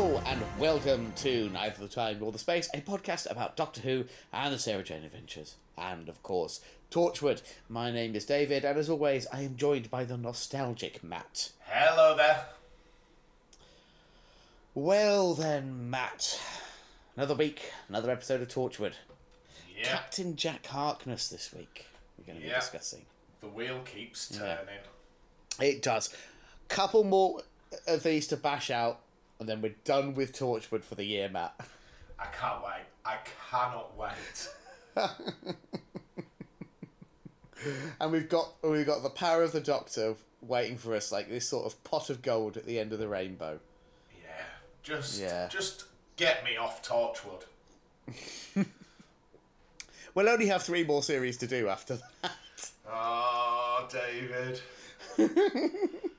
Hello and welcome to Neither the Time nor the Space, a podcast about Doctor Who and the Sarah Jane Adventures, and of course Torchwood. My name is David, and as always, I am joined by the nostalgic Matt. Hello there. Well then, Matt, another week, another episode of Torchwood. Yeah, Captain Jack Harkness this week. We're going to be Yeah. discussing. the wheel keeps Yeah. turning. It does. Couple more of these to bash out, and then we're done with Torchwood for the year, Matt. I can't wait. I cannot wait. And we've got we've got the power of the Doctor waiting for us, like this sort of pot of gold at the end of the rainbow. Yeah, just Yeah. just get me off Torchwood. We'll only have three more series to do after that. Oh, David.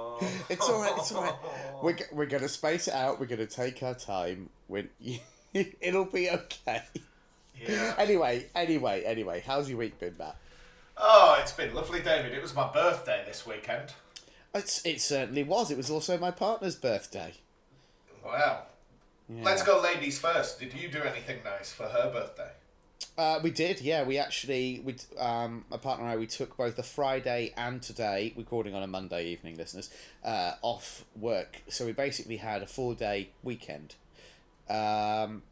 oh. It's all right. It's all right. We're we're gonna space it out. We're gonna take our time. When it'll be okay. Yeah. Anyway, anyway, anyway. How's your week been, Matt? Oh, it's been lovely, David. It was my birthday this weekend. It's, it certainly was. It was also my partner's birthday. Well, Yeah. let's go ladies first. Did you do anything nice for her birthday? Uh, we did, yeah. We actually, we um, my partner and I, we took both the Friday and today, recording on a Monday evening, listeners, uh, off work. So we basically had a four day weekend. Um,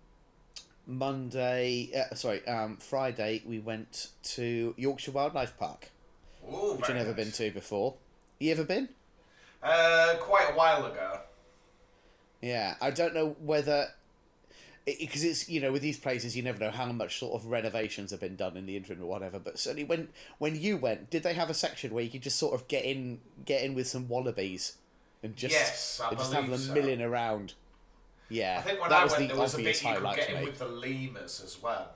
Monday, uh, sorry, um, Friday, we went to Yorkshire Wildlife Park, Ooh, which I've never nice. been to before. You ever been? Uh, quite a while ago. Yeah, I don't know whether because it's you know with these places you never know how much sort of renovations have been done in the interim or whatever. But certainly when when you went, did they have a section where you could just sort of get in get in with some wallabies and just Yes, and just have them so. milling around? Yeah, I think when that I was went, the there was a obvious bit you could highlight get in with the lemurs as well.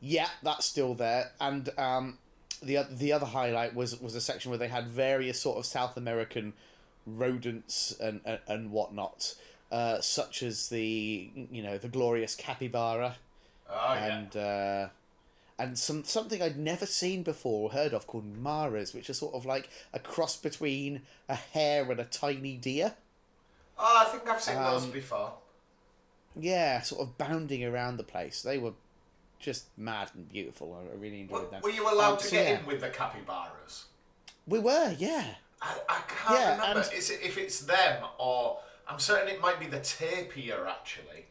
Yeah, that's still there. And um, the the other highlight was was a section where they had various sort of South American rodents and and, and whatnot, uh, such as the you know the glorious capybara Oh yeah. and uh, and some something I'd never seen before or heard of called maras, which are sort of like a cross between a hare and a tiny deer. Oh, I think I've seen those Um, before. Yeah, sort of bounding around the place. They were just mad and beautiful. I really enjoyed Were, that. were you allowed Um, to so get yeah. in with the capybaras? We were, yeah. I, I can't Yeah, remember and- is it, if it's them or I'm certain it might be the tapir actually,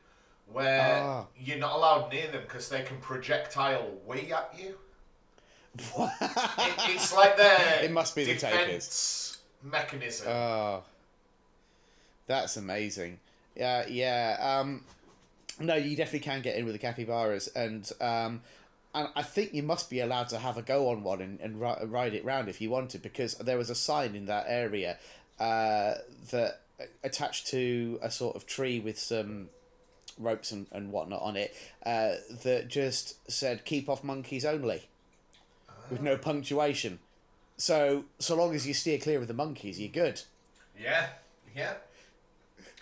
where Ah. you're not allowed near them because they can projectile wee at you. It, it's like their It must be the tapirs. defense mechanism. Oh, that's amazing. Yeah, yeah. Um, no, you definitely can get in with the capybaras, and um, and I think you must be allowed to have a go on one and, and ri- ride it round if you wanted, because there was a sign in that area uh, that attached to a sort of tree with some ropes and, and whatnot on it uh, that just said "keep off monkeys only," with no punctuation. So so long as you steer clear of the monkeys, you're good. yeah, yeah.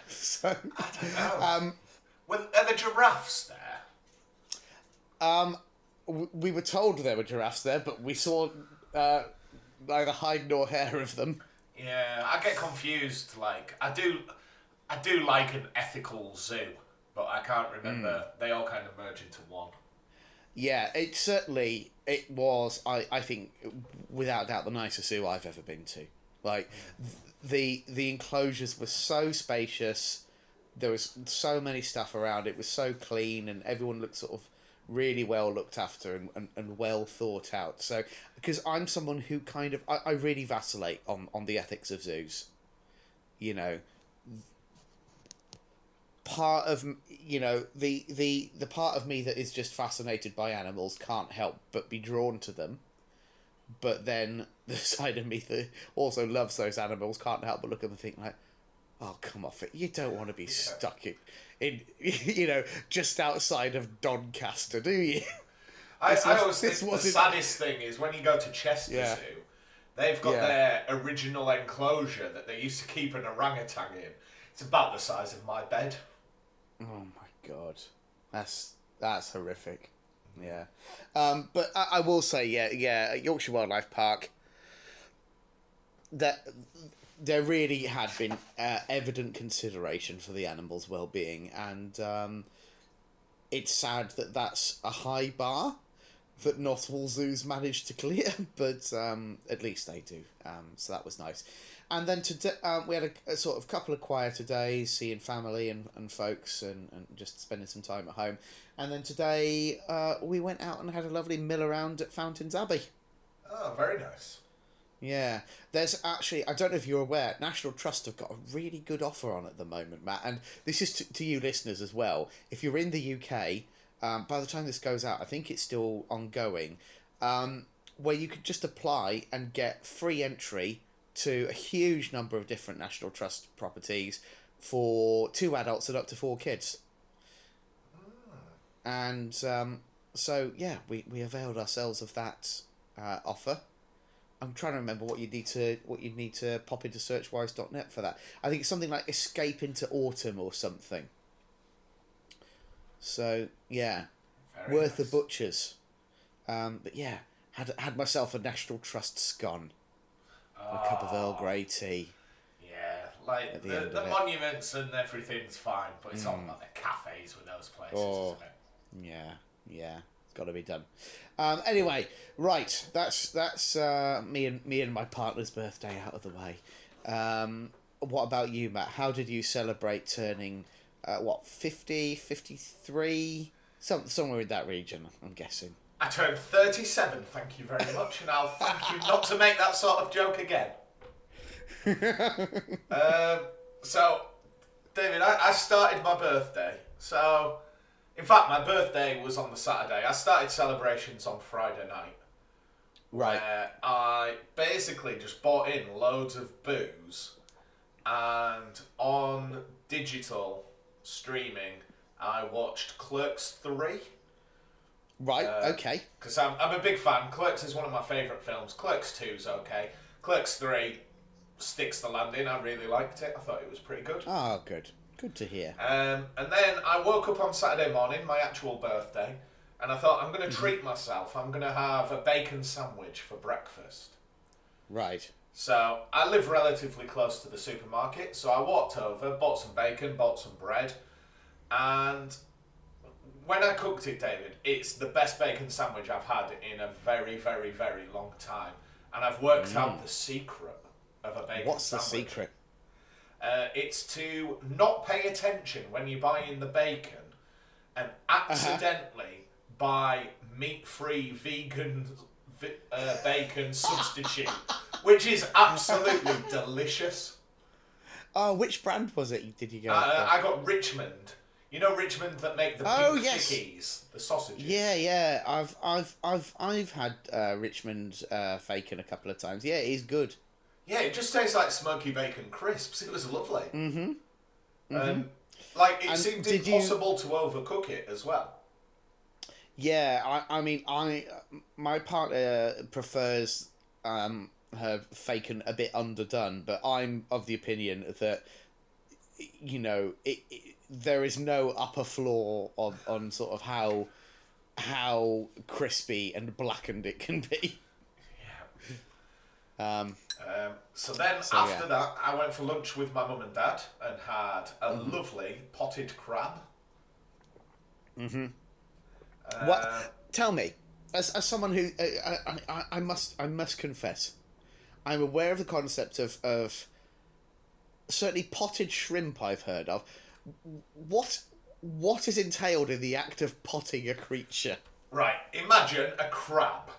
So, I don't know. um, well, are the giraffes there? um, w- we were told there were giraffes there, but we saw uh, neither hide nor hair of them. Yeah, I get confused. Like I do, I do like an ethical zoo, but I can't remember. Hmm. They all kind of merge into one. Yeah, it certainly it was. I, I think without doubt the nicest zoo I've ever been to. Like the the enclosures were so spacious. There was so many stuff around. It was so clean, and everyone looked sort of really well looked after and, and, and well thought out. So because I'm someone who kind of I, I really vacillate on on the ethics of zoos. You know, part of you know the the the part of me that is just fascinated by animals can't help but be drawn to them but then the side of me that also loves those animals can't help but look at them and think like oh come off it you don't want to be stuck in in you know just outside of doncaster do you I, This I always think the saddest thing is when you go to Chester Yeah. Zoo, they've got Yeah. their original enclosure that they used to keep an orangutan in. It's about the size of my bed. Oh my god, that's that's horrific. Yeah, um, but I, I will say, yeah, yeah, Yorkshire Wildlife Park. That there really had been uh, evident consideration for the animals' well-being, and um, it's sad that that's a high bar that not all zoos manage to clear, but um, at least they do. Um, so that was nice. And then today um, we had a, a, sort of couple of quieter days, seeing family and, and folks, and, and just spending some time at home. And then today uh, we went out and had a lovely mill around at Fountains Abbey. Oh, very nice. Yeah, there's actually I don't know if you're aware, National Trust have got a really good offer on at the moment, Matt, and this is to, to you listeners as well. If you're in the UK, um, by the time this goes out, I think it's still ongoing, um, where you could just apply and get free entry to a huge number of different National Trust properties for two adults and up to four kids. And um, so, yeah, we, we availed ourselves of that uh, offer. I'm trying to remember what you need to what you need to pop into searchwise.net for that. I think it's something like Escape into Autumn or something. So yeah, Very worth nice. the butchers. Um, but yeah, had had myself a National Trust scone, a cup of Earl Oh, Grey tea. Yeah, like At the the, end the, monuments and everything's fine, but it's all about the cafes with those places, Oh. isn't it? Yeah, yeah, it's got to be done. Um, anyway, right, that's that's uh, me and me and my partner's birthday out of the way. Um, what about you, Matt? How did you celebrate turning uh, what 50, 53? Some, somewhere in that region, I'm guessing. I turned 37, thank you very much, and I'll thank you not to make that sort of joke again. um, so, David, I, I started my birthday. So, in fact, my birthday was on the Saturday. I started celebrations on Friday night. Right. where I basically just bought in loads of booze, and on digital streaming, I watched Clerks 3. Right. uh, okay. Because I'm, I'm a big fan. Clerks is one of my favourite films. Clerks 2's okay. Clerks 3 sticks the landing. I really liked it. I thought it was pretty good. Oh, good. Good to hear. Um, and then I woke up on Saturday morning, my actual birthday, and I thought I'm going to treat myself. I'm going to have a bacon sandwich for breakfast. Right. So I live relatively close to the supermarket, so I walked over, bought some bacon, bought some bread, and when I cooked it, David, it's the best bacon sandwich I've had in a very, very, very long time, and I've worked out the secret of a bacon Mm. What's the secret? Uh, it's to not pay attention when you buy in the bacon, and Uh-huh. accidentally buy meat-free vegan vi- uh, bacon substitute, which is absolutely delicious. Oh, which brand was it? Did you go? Uh. I got Richmond. You know Richmond that make the Oh, yes. the sausages. Yeah, yeah. I've I've I've I've had uh, Richmond uh, bacon a couple of times. Yeah, it is good. Yeah, it just tastes like smoky bacon crisps. It was lovely. Mm-hmm. And like it And seemed did you- impossible to overcook it as well. Yeah, I I mean I my partner prefers um her bacon a bit underdone, but I'm of the opinion that you know it, it there is no upper floor on on sort of how how crispy and blackened it can be. Um, Um, so then So, after yeah. that, I went for lunch with my mum and dad and had a Mm-hmm. lovely potted crab. Mhm. Uh, What? Tell me, as, as someone who uh, I, I, I must I must confess, I'm aware of the concept of of certainly potted shrimp. I've heard of. What what is entailed in the act of potting a creature? Right, imagine a crab.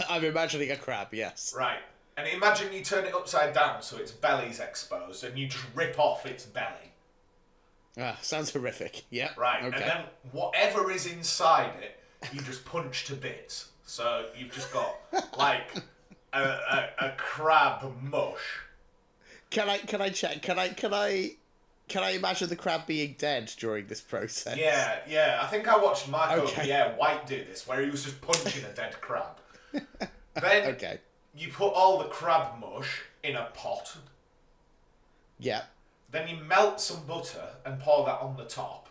I'm imagining a crab. Yes. Right, and imagine you turn it upside down so its belly's exposed and you just rip off its belly. Ah, sounds horrific. Yeah. Right, Okay. and then whatever is inside it, you just punch to bits. So you've just got like a, a, a crab mush. Can I can I check? Can I can I can I imagine the crab being dead during this process? Yeah, yeah. I think I watched Marco Okay. Pierre White do this, where he was just punching a dead crab. Then Okay. you put all the crab mush in a pot. Yeah. Then you melt some butter and pour that on the top.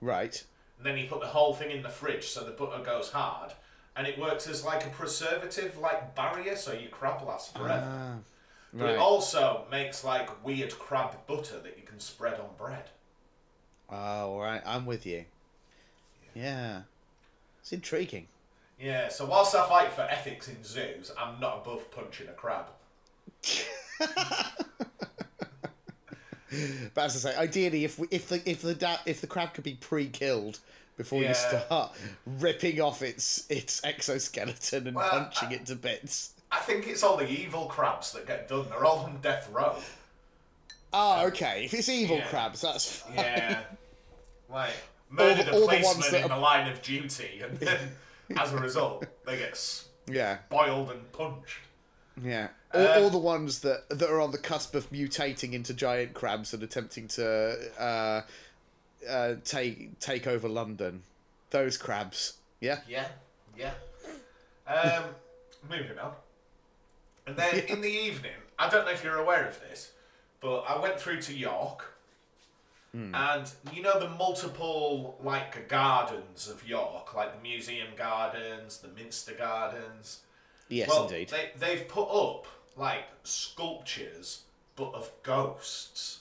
Right. And then you put the whole thing in the fridge so the butter goes hard. And it works as like a preservative, like barrier, so your crab lasts forever. Ah. But Right. it also makes like weird crab butter that you can spread on bread. Oh, all right. I'm with you. Yeah. It's intriguing. Yeah, so whilst I fight for ethics in zoos, I'm not above punching a crab. But as I say, ideally, if we, if the if the da- if the crab could be pre-killed before Yeah. you start ripping off its its exoskeleton and Well, punching I- it to bits. I think it's all the evil crabs that get done. They're all on death row. Oh, okay. If it's evil Yeah. crabs, that's fine. Yeah. like, murdered all a the ones policeman that in are- the line of duty, and then, as a result, they get Yeah, spoiled and punched. yeah. All, Uh, all the ones that that are on the cusp of mutating into giant crabs and attempting to uh, uh, take take over London. Those crabs. Yeah. Yeah, yeah. Um, moving on. And then in the evening, I don't know if you're aware of this, but I went through to York, Hmm. and you know the multiple like gardens of York, like the Museum Gardens, the Minster Gardens. Yes, well, indeed. They they've put up like sculptures, but of ghosts.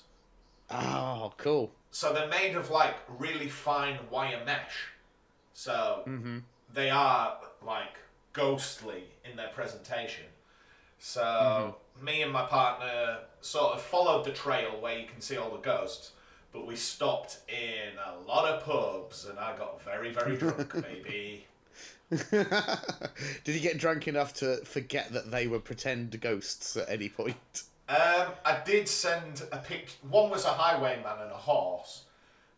Oh, cool. So they're made of like really fine wire mesh. So mm-hmm. they are like ghostly in their presentation. So mm-hmm. me and my partner sort of followed the trail where you can see all the ghosts, but we stopped in a lot of pubs and I got very, very drunk, baby. Did you get drunk enough to forget that they were pretend ghosts at any point? Um, I did send a pic. One was a highwayman and a horse.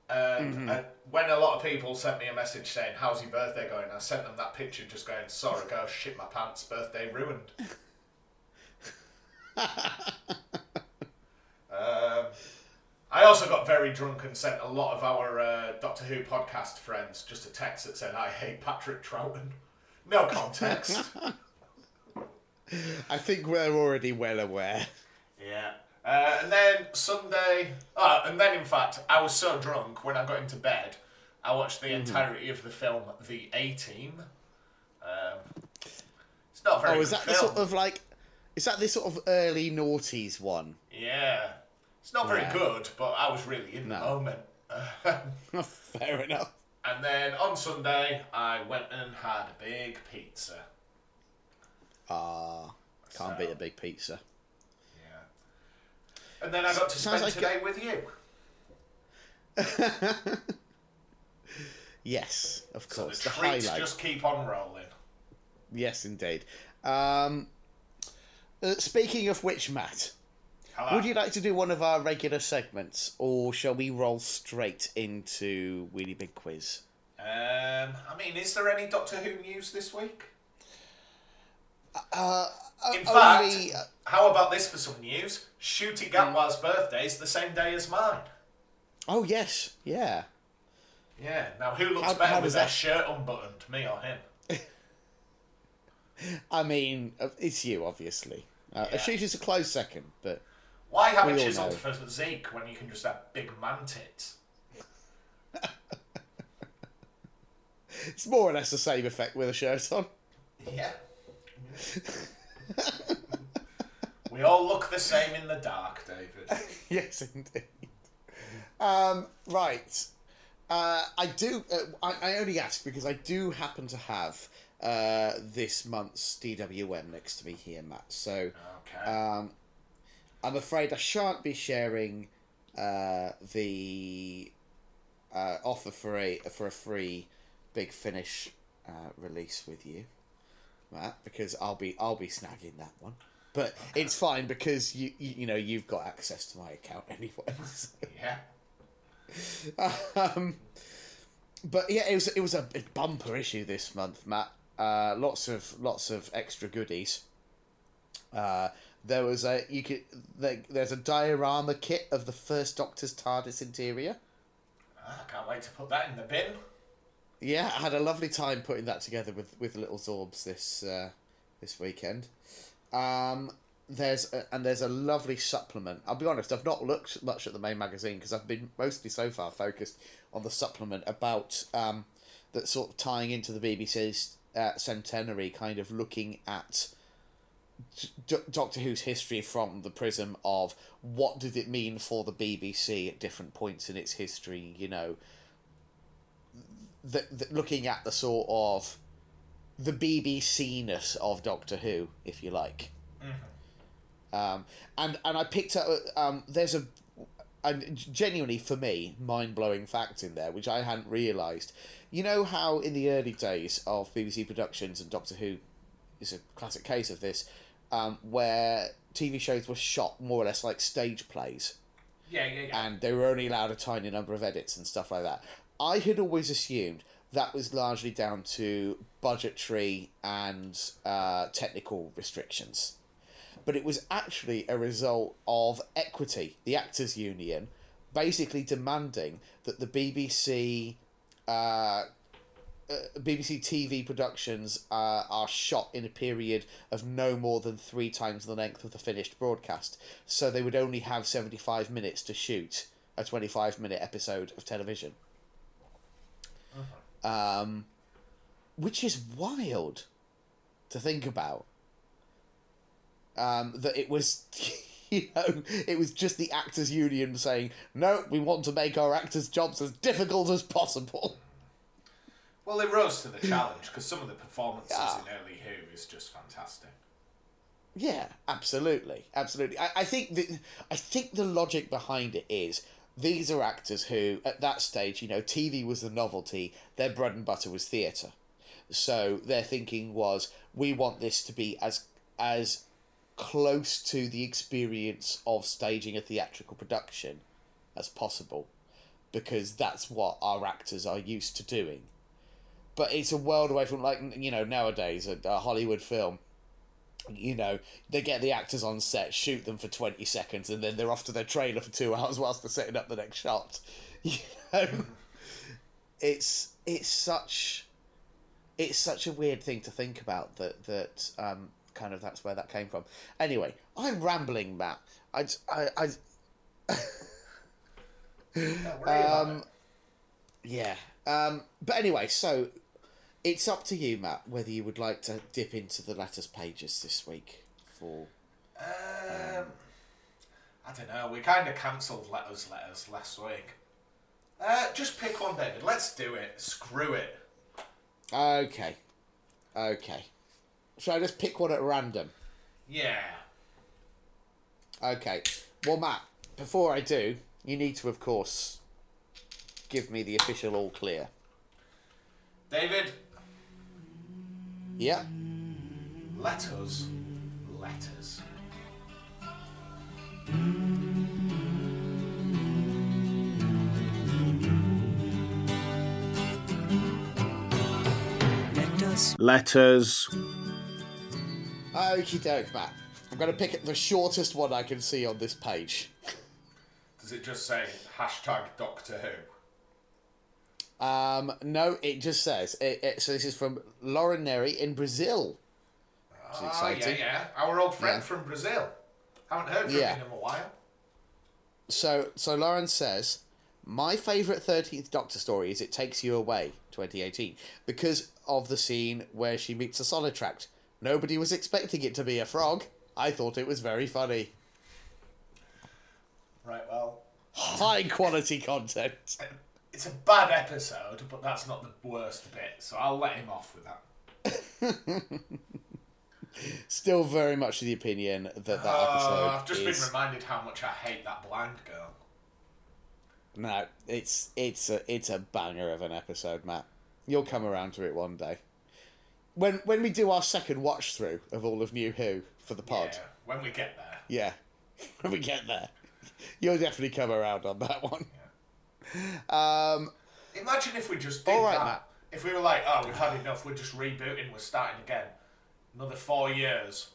And uh, when a lot of people sent me a message saying, How's your birthday going? I sent them that picture just going, Sorry, go shit my pants, birthday ruined. um, I also got very drunk and sent a lot of our uh, Doctor Who podcast friends just a text that said, I hate Patrick Troughton. No context. I think we're already well aware. Yeah. Uh, and then Sunday, oh, and then in fact, I was so drunk when I got into bed, I watched the entirety of the film The A Team. Um, it's not very Oh, is good that the sort of like? Is that this sort of early noughties one? Yeah. It's not very Yeah. good, but I was really in the No. moment. Fair enough. and then on Sunday, I went and had a big pizza. Ah, can't So- beat a big pizza. Yeah. And then I got to spend like today with you. Yes, of So course. the the treats highlight. just keep on rolling. Yes, indeed. Um, uh, speaking of which, Matt, Hello. would you like to do one of our regular segments, or shall we roll straight into Wheelie Big Quiz? Um, I mean, is there any Doctor Who news this week? Uh, In only, fact, how about this for some news? Ncuti Gatwa's birthday is the same day as mine. oh yes, yeah. Yeah. Now, who looks How- better how with their that- shirt unbuttoned, me or him? I mean, uh, it's you, obviously. Uh, Yeah. Shoot is a close second, but Why have We a chiseled know. for Zeke when you can just have big man tits? it's more or less the same effect with a shirt on. Yeah. we all look the same in the dark, David. yes, indeed. Um, right. Uh, I do. Uh, I, I only ask because I do happen to have uh, this month's DWM next to me here, Matt. So Okay. um, I'm afraid I shan't be sharing uh, the uh, offer for a for a free Big Finish uh, release with you, Matt, because I'll be I'll be snagging that one. But it's fine because you, you you know you've got access to my account anyway. so. yeah. um, but yeah, it was it was a bumper issue this month, Matt. Uh, lots of lots of extra goodies. Uh, there was a you could there, there's a diorama kit of the first Doctor's TARDIS interior. Ah, I can't wait to put that in the bin. Yeah, I had a lovely time putting that together with with little Zorbs this uh, this weekend. Um, there's a, and there's a lovely supplement. I'll be honest, I've not looked much at the main magazine because I've been mostly so far focused on the supplement about um, that sort of tying into the BBC's uh, centenary, kind of looking at D- Doctor Who's history from the prism of what did it mean for the BBC at different points in its history. You know, the, the, looking at the sort of the BBC ness of Doctor Who, if you like. Um, and and I picked up. Um, there's a, a genuinely for me mind blowing fact in there which I hadn't realised. You know how in the early days of BBC productions and Doctor Who is a classic case of this, um, where TV shows were shot more or less like stage plays Yeah, yeah, yeah. and they were only allowed a tiny number of edits and stuff like that. I had always assumed that was largely down to budgetary and uh, technical restrictions. But it was actually a result of equity, the Actors Union, basically demanding that the BBC. Uh, BBC TV productions uh, are shot in a period of no more than three times the length of the finished broadcast, so they would only have 75 minutes to shoot a 25 minute episode of television. Um, which is wild to think about. Um, that it was, you know, it was just the Actors Union saying, no, we want to make our actors' jobs as difficult as possible. Well, they rose to the challenge because some of the performances Yeah. in early Who is just fantastic. Yeah, absolutely, absolutely. I, I think the, I think the logic behind it is these are actors who, at that stage, you know, TV was the novelty. Their bread and butter was theatre, so their thinking was, we want this to be as as close to the experience of staging a theatrical production as possible, because that's what our actors are used to doing. But it's a world away from like you know nowadays a, a Hollywood film you know, they get the actors on set, shoot them for 20 seconds, and then they're off to their trailer for two hours whilst they're setting up the next shot. You know? It's it's such it's such a weird thing to think about that that um kind of that's where that came from. Anyway, I'm rambling, Matt. I I, I um yeah. Um but anyway, so it's up to you, Matt, whether you would like to dip into the letters pages this week for Um, I don't know. We kind of cancelled letters, letters last week. Uh, just pick one, David. Let's do it. Screw it. Okay. Okay. Shall I just pick one at random? Yeah. Okay. Well, Matt, before I do, you need to, of course, give me the official all clear. David, Yeah? let us letters. Let us Letters. Okie doke, Matt. I'm going to pick the shortest one I can see on this page. Does it just say hashtag Doctor Who? Um, no, it just says. It, it, so this is from Lauren Neri in Brazil. Ah, yeah, yeah. Our old friend Yeah. from Brazil. Haven't heard from Yeah. him in a while. So, so Lauren says, my favourite 13th Doctor story is It Takes You Away, 2018, because of the scene where she meets a Solitract. Nobody was expecting it to be a frog. I thought it was very funny. Right, well, High quality content. it's a bad episode, but that's not the worst bit, so I'll let him off with that. Still very much the opinion that that Oh, episode I've just is... been reminded how much I hate that blind girl. No, it's it's a it's a banger of an episode, Matt. You'll come around to it one day. When when we do our second watch through of all of New Who for the pod, Yeah, when we get there. yeah, when we get there, you'll definitely come around on that one. Um, Imagine if we just did All right, that. Matt. If we were like, oh, we've had enough, we're just rebooting, we're starting again. Another four years.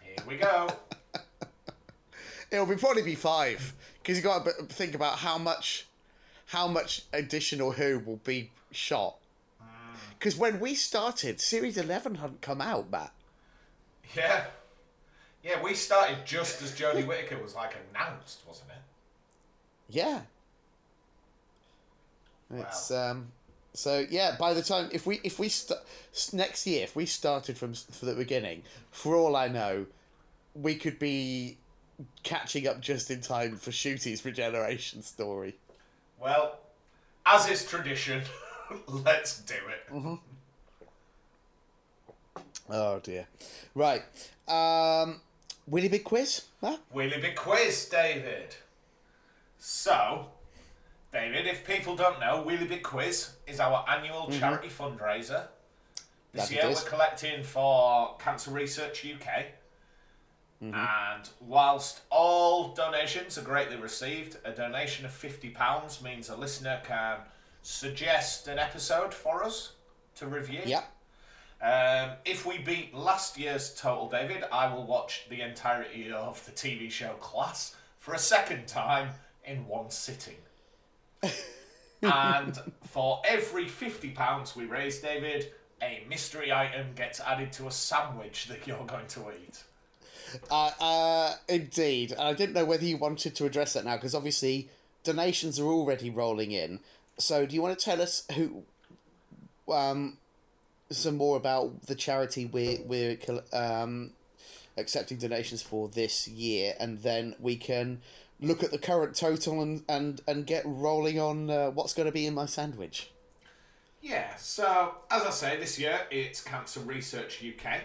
Here we go. it'll be probably be five because you got to think about how much how much additional Who will be shot. Because when we started, series eleven hadn't come out, Matt. yeah. Yeah, we started just as Jodie Whittaker was like announced, wasn't it? Yeah. It's um So yeah, by the time if we if we st- next year if we started from from the beginning, for all I know, we could be catching up just in time for Ncuti's regeneration story. Well, as is tradition, let's do it. Oh dear. Right. Um, Willy Big Quiz. Huh? Wheelie Big Quiz, David. So, David, if people don't know, Wheelie Big Quiz is our annual charity fundraiser. This That year we're collecting for Cancer Research UK. And whilst all donations are greatly received, a donation of £50 means a listener can suggest an episode for us to review. Yep. Um, if we beat last year's total, David, I will watch the entirety of the TV show Class for a second time in one sitting. And for every £50 we raise, David, a mystery item gets added to a sandwich that you're going to eat. Uh, uh, indeed. And I didn't know whether you wanted to address that now because obviously donations are already rolling in. So do you want to tell us who, um, some more about the charity we're we're um, accepting donations for this year, and then we can look at the current total and and and get rolling on uh, what's going to be in my sandwich. Yeah, so as I say, this year it's Cancer Research UK.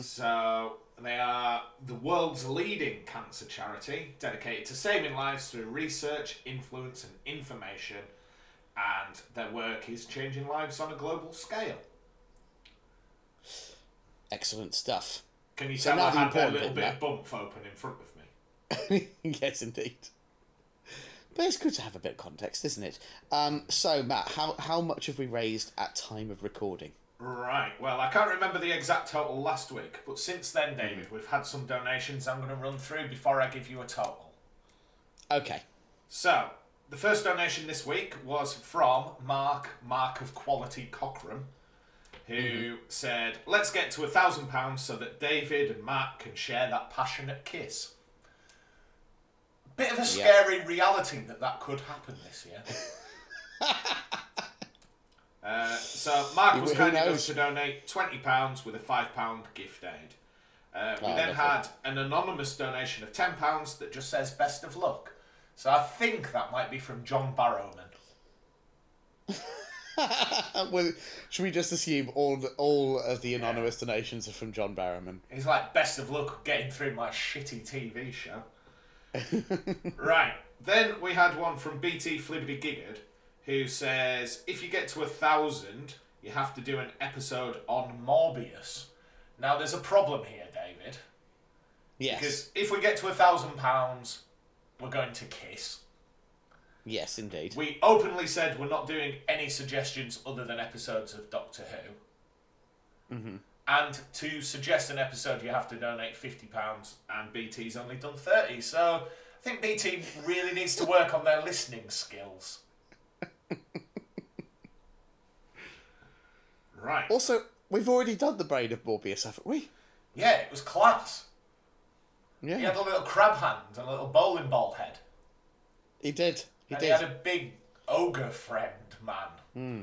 So they are the world's leading cancer charity dedicated to saving lives through research, influence, and information. And their work is changing lives on a global scale. Excellent stuff. Can you So tell I had a little bit, bit of bump open in front of me? yes, indeed. But it's good to have a bit of context, isn't it? Um, so, Matt, how, how much have we raised at time of recording? Right. Well, I can't remember the exact total last week, but since then, David, we've had some donations I'm going to run through before I give you a total. Okay. So, the first donation this week was from Mark, Mark of Quality Cochrane, who said, Let's get to a thousand pounds so that David and Matt can share that passionate kiss. Bit of a scary reality that that could happen this year. uh, so, Mark was kind enough to donate £20 with a £5 gift aid. Uh, we Oh, then had an anonymous donation of £10 that just says best of luck. So I think that might be from John Barrowman. well, should we just assume all all of the anonymous donations are from John Barrowman? He's like, best of luck getting through my shitty TV show. right. Then we had one from BT Flibbity Giggard who says if you get to a thousand, you have to do an episode on Morbius. Now there's a problem here, David. Yes. Because if we get to a thousand pounds, we're going to kiss. Yes, indeed. We openly said we're not doing any suggestions other than episodes of Doctor Who. Mm-hmm. And to suggest an episode, you have to donate fifty pounds, and BT's only done thirty. So I think BT really needs to work on their listening skills. right. Also, we've already done the brain of Morbius, haven't we? Yeah, it was class. Yeah. He had a little crab hand and a little bowling ball head. He did. He and did. he had a big ogre friend, man. Hmm.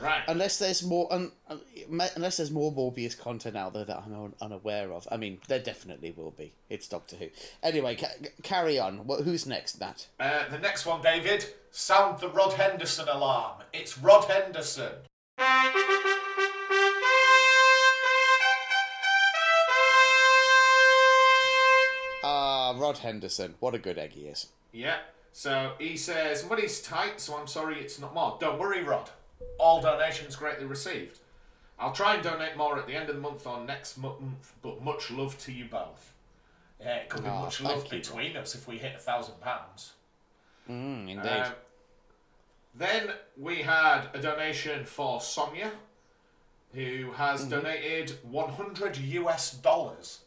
Right. Unless there's more, un, un- unless there's more Morbius content out there that I'm un, unaware of. I mean, there definitely will be. It's Doctor Who. Anyway, ca- carry on. What, who's next, Matt? Uh, the next one, David. Sound the Rod Henderson alarm. It's Rod Henderson. Ah, Rod Henderson. What a good egg he is. Yeah. So he says, money's tight, so I'm sorry it's not more. Don't worry, Rod. All donations greatly received. I'll try and donate more at the end of the month or next month, but much love to you both. Yeah, it could be Ah, much thank love you, between us if we hit a thousand pounds. Mm, indeed. Um, then we had a donation for Sonia, who has Mm-hmm. donated 100 US dollars.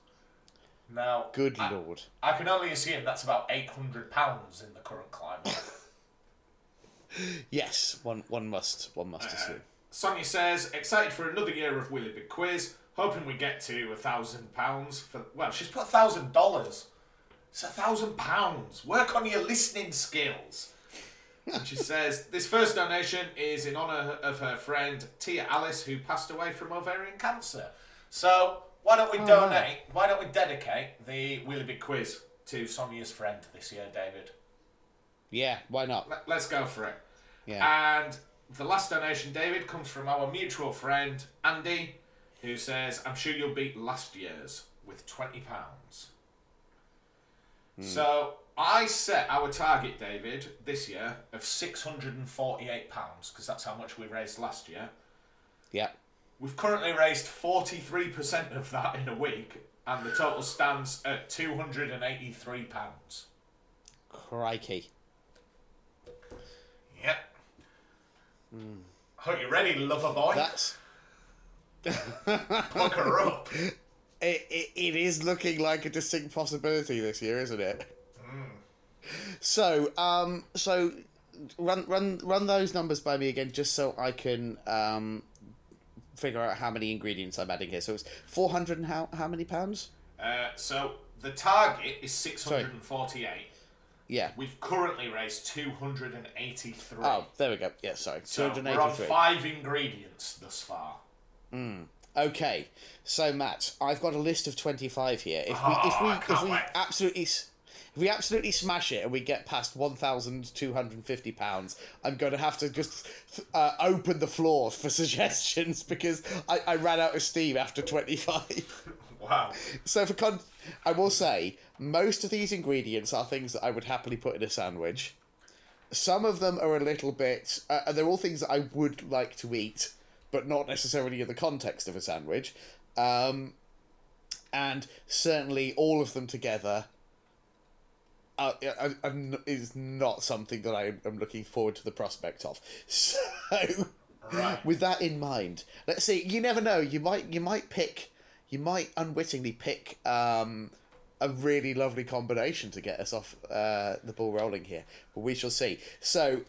Now, good I, lord. I can only assume that's about 800 pounds in the current climate. Yes, one one must one must uh, assume. Sonia says, excited for another year of Willy Big Quiz, hoping we get to a thousand pounds for. Well, she's put a thousand dollars. It's a thousand pounds. Work on your listening skills. And she says this first donation is in honour of her friend Tia Alice, who passed away from ovarian cancer. So why don't we donate? Why don't we dedicate the Wheelie Big Quiz to Sonia's friend this year, David? Yeah, why not? Let- Let's go for it. Yeah. And the last donation, David, comes from our mutual friend Andy, who says, "I'm sure you'll beat last year's with twenty pounds." Hmm. So I set our target, David, this year of six hundred and forty-eight pounds because that's how much we raised last year. Yeah. We've currently raised forty-three percent of that in a week, and the total stands at two hundred and eighty-three pounds. Crikey. Yep. Hope you're ready, lover boy. That's. Plug her up. It, it, it is looking like a distinct possibility this year, isn't it? So, um, so run run run those numbers by me again, just so I can um, figure out how many ingredients I'm adding here. So it's four hundred and how how many pounds? Uh, so the target is 648. Yeah. We've currently raised 283. Oh, there we go. Yeah, sorry, so we're on five ingredients thus far. Okay, so Matt, I've got a list of twenty-five here. If we Oh, if we if we wait. absolutely if we absolutely smash it and we get past one thousand two hundred and fifty pounds, I'm going to have to just uh, open the floor for suggestions because I, I ran out of steam after twenty-five. Wow. so for con, I will say most of these ingredients are things that I would happily put in a sandwich. Some of them are a little bit. Uh, and they're all things that I would like to eat, but not necessarily in the context of a sandwich. Um, and certainly all of them together uh, is not something that I am looking forward to the prospect of. So, Right. with that in mind, let's see. You never know. You might you might pick. You might unwittingly pick um, a really lovely combination to get us off uh, the ball rolling here. But we shall see. So,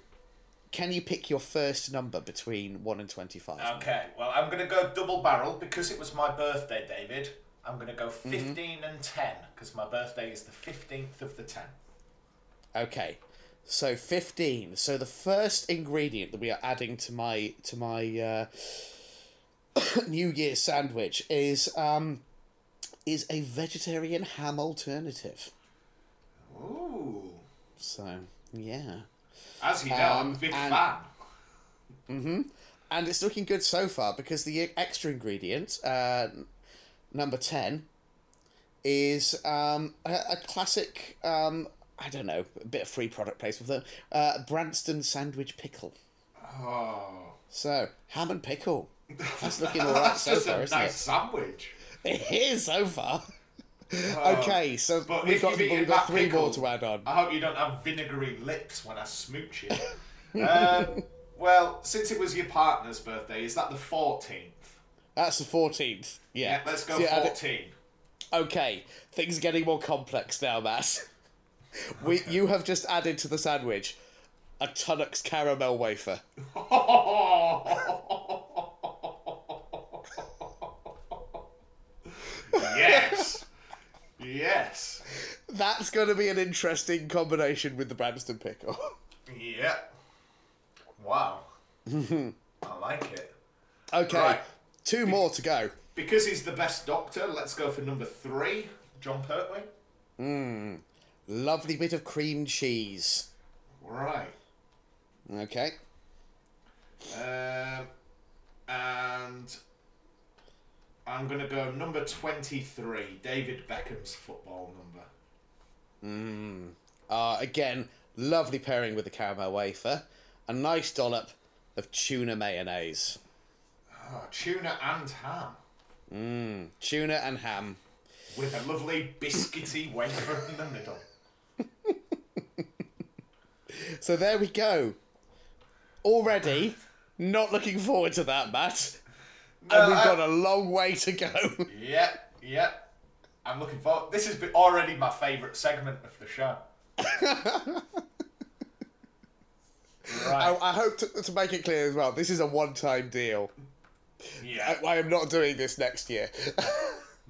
can you pick your first number between one and twenty-five? Okay, well, I'm going to go double barrel because it was my birthday, David. I'm going to go Mm-hmm. 15 and 10 because my birthday is the 15th of the 10th. Okay, so fifteen. So the first ingredient that we are adding to my to my uh, New Year's sandwich is um, is a vegetarian ham alternative. Ooh. So yeah, As you know, I'm a Um, big and- fan. and it's looking good so far because the extra ingredient, uh, number ten, is um, a, a classic. Um, I don't know, a bit of free product placement with them. Uh, Branston sandwich pickle. Oh. So ham and pickle. That's looking all right so far, a isn't nice sandwich. it? Is so far. okay, so we've got we've got three pickle, more to add on. I hope you don't have vinegary lips when I smooch you. um, well, since it was your partner's birthday, is that the 14th? That's the fourteenth. Yeah. Yeah, let's go So you add it- 14. Okay, things are getting more complex now, Matt. We you have just added to the sandwich a Tunnocks caramel wafer. Yes. Yes. That's going to be an interesting combination with the Branston pickle. Yep. Wow. I like it. Okay, Right. two more to go. Because he's the best doctor, let's go for number three, Jon Pertwee. Mmm. Lovely bit of cream cheese. Right. Okay. Um, and I'm going to go number 23, David Beckham's football number. Uh, again, lovely pairing with the caramel wafer. A nice dollop of tuna mayonnaise. Oh, tuna and ham. Mmm, tuna and ham. With a lovely biscuity wafer in the middle. So there we go. Already, not looking forward to that, Matt. No, and we've I- got a long way to go. Yep, yep. I'm looking forward. This has been already my favourite segment of the show. I, right. I hope to, to make it clear as well. This is a one-time deal. Yeah. I, I am not doing this next year.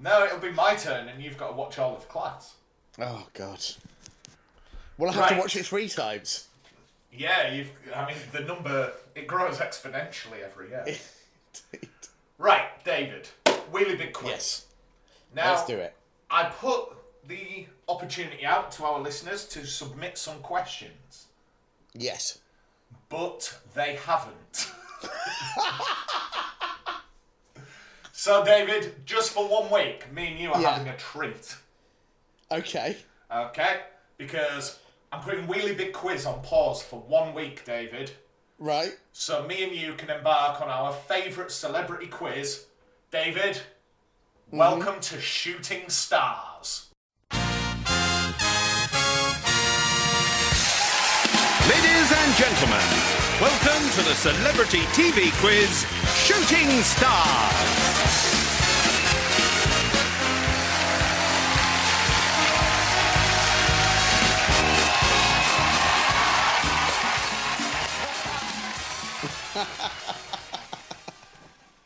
No, it'll be my turn, and you've got to watch all of class. oh God. Well, I have to watch it three times. Yeah, you've. I mean, the number it grows exponentially every year. right, David. Wheelie big quiz. yes. Now, Let's do it. I put the opportunity out to our listeners to submit some questions, Yes. but they haven't. so, David, just for one week, me and you are Yeah. having a treat. Okay. Okay? Because I'm putting Wheelie Big Quiz on pause for one week, David. Right. So me and you can embark on our favourite celebrity quiz. David, mm-hmm. welcome to Shooting Stars. Ladies and gentlemen, welcome to the celebrity TV quiz Shooting Stars.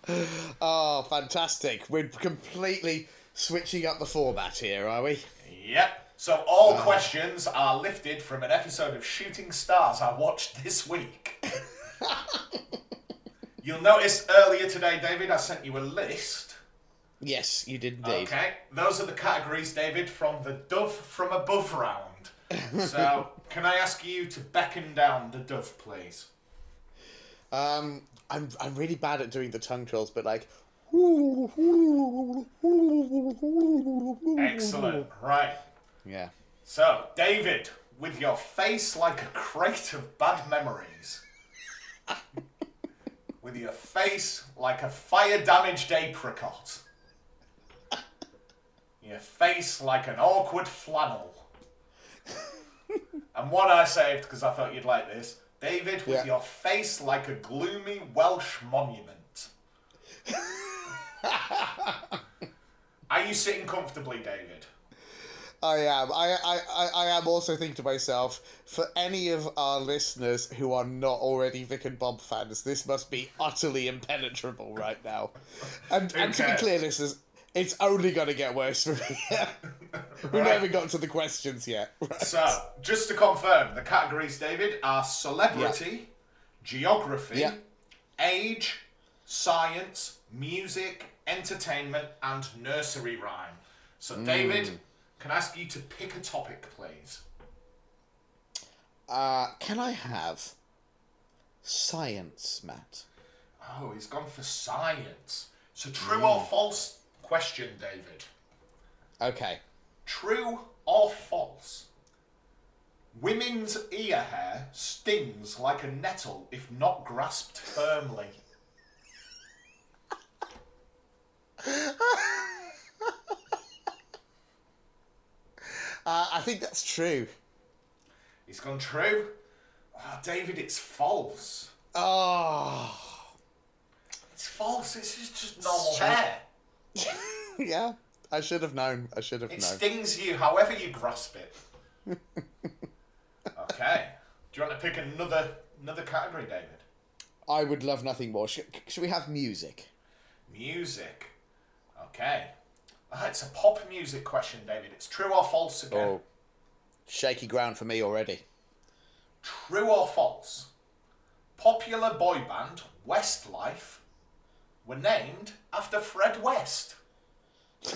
Oh, fantastic. We're completely switching up the format here, are we? Yep. So all questions are lifted from an episode of Shooting Stars I watched this week. You'll notice earlier today, David, I sent you a list. Yes, you did indeed. Okay, those are the categories, David, from the Dove from Above round. So, can I ask you to beckon down the Dove, please? Um, I'm I'm really bad at doing the tongue twirls, but like. Excellent. Right. Yeah. So, David, with your face like a crate of bad memories, with your face like a fire damaged apricot, your face like an awkward flannel. and one I saved because I thought you'd like this David, with Yeah. your face like a gloomy Welsh monument. Are you sitting comfortably, David? I am. I, I, I, I am also thinking to myself, for any of our listeners who are not already Vic and Bob fans, this must be utterly impenetrable right now. And, and to be clear, listeners, it's only going to get worse from here. We've Right. not even got to the questions yet. Right. So, just to confirm, the categories, David, are celebrity, geography, Yeah. age, science, music, entertainment, and nursery rhyme. So, David, can I ask you to pick a topic, please? Uh, can I have science, Matt? Oh, he's gone for science. So, true or false question, David? Okay. True or false? Women's ear hair stings like a nettle if not grasped firmly. Uh, I think that's true. It's gone true. Oh, David, it's false. Oh. It's false. It's just, just normal Shut- hair. yeah, I should have known. I should have It known. stings you however you grasp it. okay. Do you want to pick another another category, David? I would love nothing more. Should, should we have music? Music. Okay. Ah, it's a pop music question, David. It's true or false again. Oh, shaky ground for me already. True or false? Popular boy band Westlife were named after Fred West.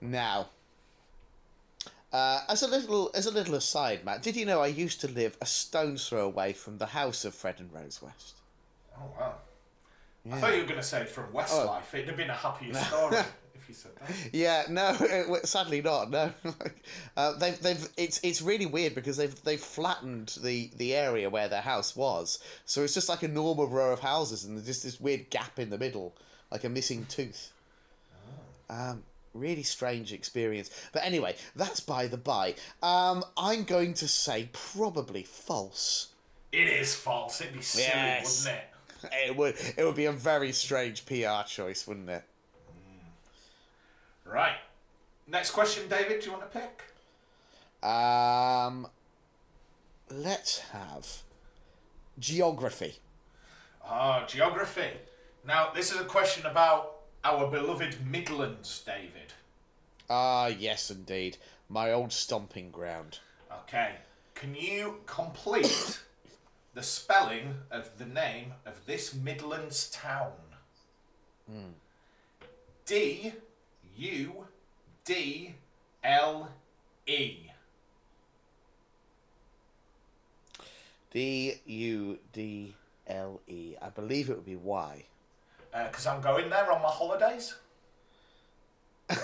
Now, uh, as a little as a little aside, Matt, did you know I used to live a stone's throw away from the house of Fred and Rose West? Oh wow. I thought you were going to say from Westlife. It'd have been a happier story if you said that. Yeah, no, it, sadly not. No, uh, they've they've it's it's really weird because they've they've flattened the the area where their house was, so it's just like a normal row of houses, and there's just this weird gap in the middle, like a missing tooth. Um, really strange experience. But anyway, that's by the by. Um, I'm going to say probably false. It is false. It'd be silly, Yes. wouldn't it? It would it would be a very strange PR choice, wouldn't it? Right. Next question, David. Do you want to pick? Um, let's have geography. Oh, geography. Now, this is a question about our beloved Midlands, David. Ah, yes, indeed. My old stomping ground. Okay. Can you complete the spelling of the name of this Midlands town? D U D L E. D U D L E. I believe it would be Y. Because Uh, I'm going there on my holidays. it's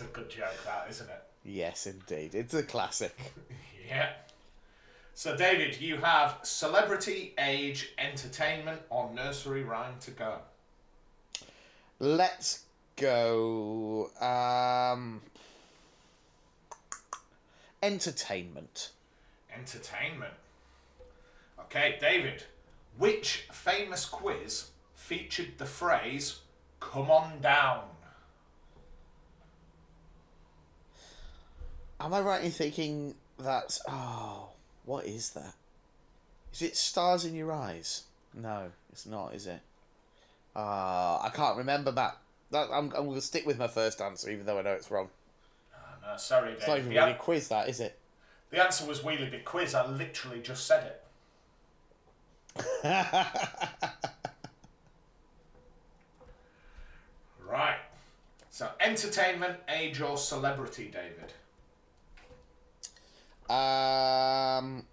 a good joke, that, isn't it? Yes, indeed. It's a classic. Yeah. So, David, you have celebrity, age, entertainment, or nursery rhyme to go. Let's go. Um, entertainment. Entertainment. Okay, David, which famous quiz featured the phrase, come on down? Am I right in thinking that's. Oh, what is that? Is it Stars in Your Eyes? No, it's not, is it? Uh, I can't remember that. that I'm, I'm going to stick with my first answer, even though I know it's wrong. Oh, no, sorry, David. It's not even The, really an- a quiz, that, is it? the answer was Wheelie Big Quiz. I literally just said it. Right. So, entertainment, age, or celebrity, David? Um,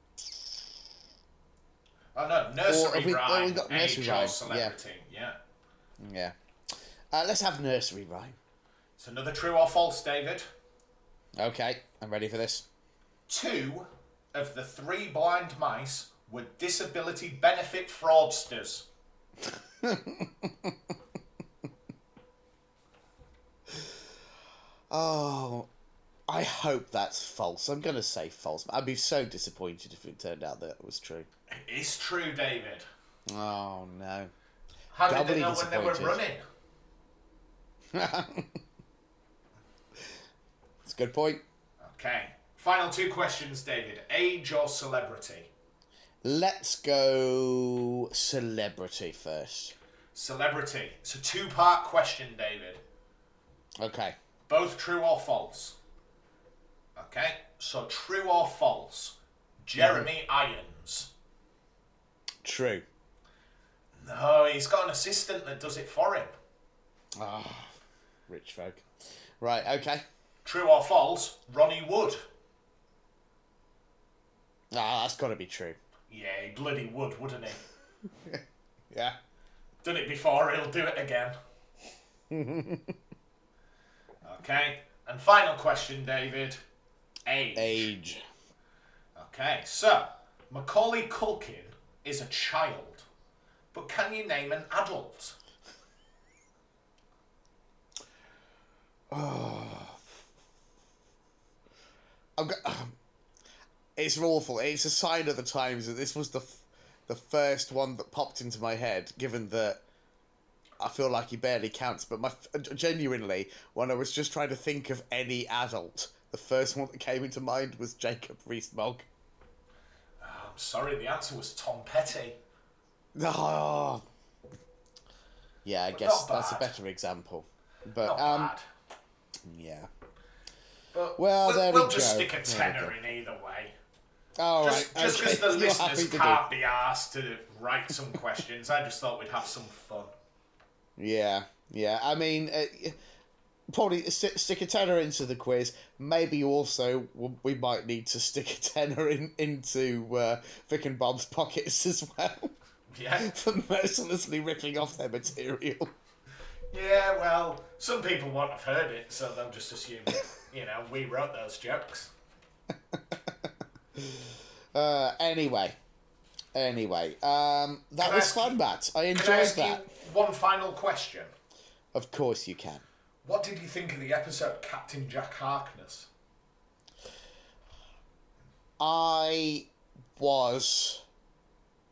Oh no, nursery we- oh, rhyme, we've got nursery age, rhyme, or yeah. celebrity. Yeah. yeah. Uh, let's have nursery rhyme. It's another true or false, David. Okay, I'm ready for this. Two of the three blind mice were disability benefit fraudsters. Oh, I hope that's false. I'm going to say false. I'd be so disappointed if it turned out that it was true. It is true, David. Oh, no. How did they know when they were running? It's a good point. Okay. Final two questions, David. Age or celebrity? Let's go celebrity first. Celebrity. It's a two part question, David. Okay. Both true or false? Okay. So, true or false? Jeremy Irons. True. No, he's got an assistant that does it for him. Ah, rich folk. Right, okay. True or false? Ronnie Wood. Ah, that's got to be true. Yeah, he bloody would, wouldn't he? Yeah. Done it before, he'll do it again. okay, and final question, David. Age. Age. Okay, so Macaulay Culkin is a child, but can you name an adult? I'm go- it's awful. It's a sign of the times that this was the f- the first one that popped into my head, given that I feel like he barely counts. But my f- genuinely, when I was just trying to think of any adult, the first one that came into mind was Jacob Rees-Mogg. I'm sorry, the answer was Tom Petty. Oh. Yeah, I But guess that's a better example. But Not um, bad. yeah. But well, we'll, there we'll we just go. stick a tenner in either way. All right. Just just because okay, the you're listeners can't be asked to write some questions, I just thought we'd have some fun. Yeah, yeah. I mean, uh, probably st- stick a tenner into the quiz. Maybe also we might need to stick a tenner in into uh, Vic and Bob's pockets as well Yeah. for mercilessly ripping off their material. Yeah, well, some people won't have heard it, so they'll just assume, you know, we wrote those jokes. Uh, anyway, anyway, um, that Can was fun, Matt. I Can I enjoyed ask that. you one final question? Of course, you can. What did you think of the episode Captain Jack Harkness? I was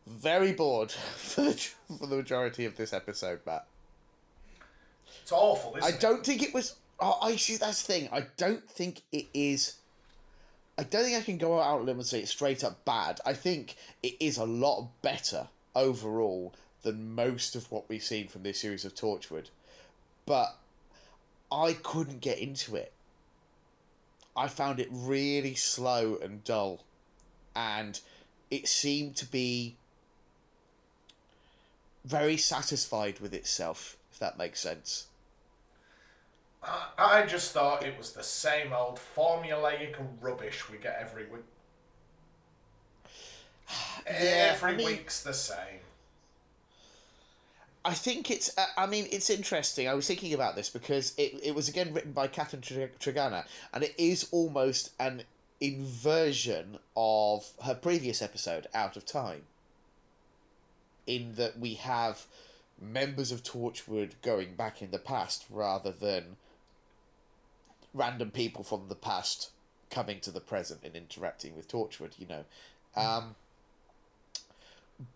very bored for the, for the majority of this episode, Matt. It's awful, isn't I it? don't think it was. Oh, I see. That's the thing. I don't think it is. I don't think I can go out on limb and say it's straight up bad. I think it is a lot better overall than most of what we've seen from this series of Torchwood. but I couldn't get into it. I found it really slow and dull, and it seemed to be very satisfied with itself, if that makes sense. I, just thought it was the same old formulaic rubbish we get every week. Yeah, every I mean- week's the same. I think it's. Uh, I mean, it's interesting. I was thinking about this because it, it was again written by Catherine Tre- Tregenna, and it is almost an inversion of her previous episode, Out of Time. In that we have members of Torchwood going back in the past rather than random people from the past coming to the present and interacting with Torchwood, you know. Um,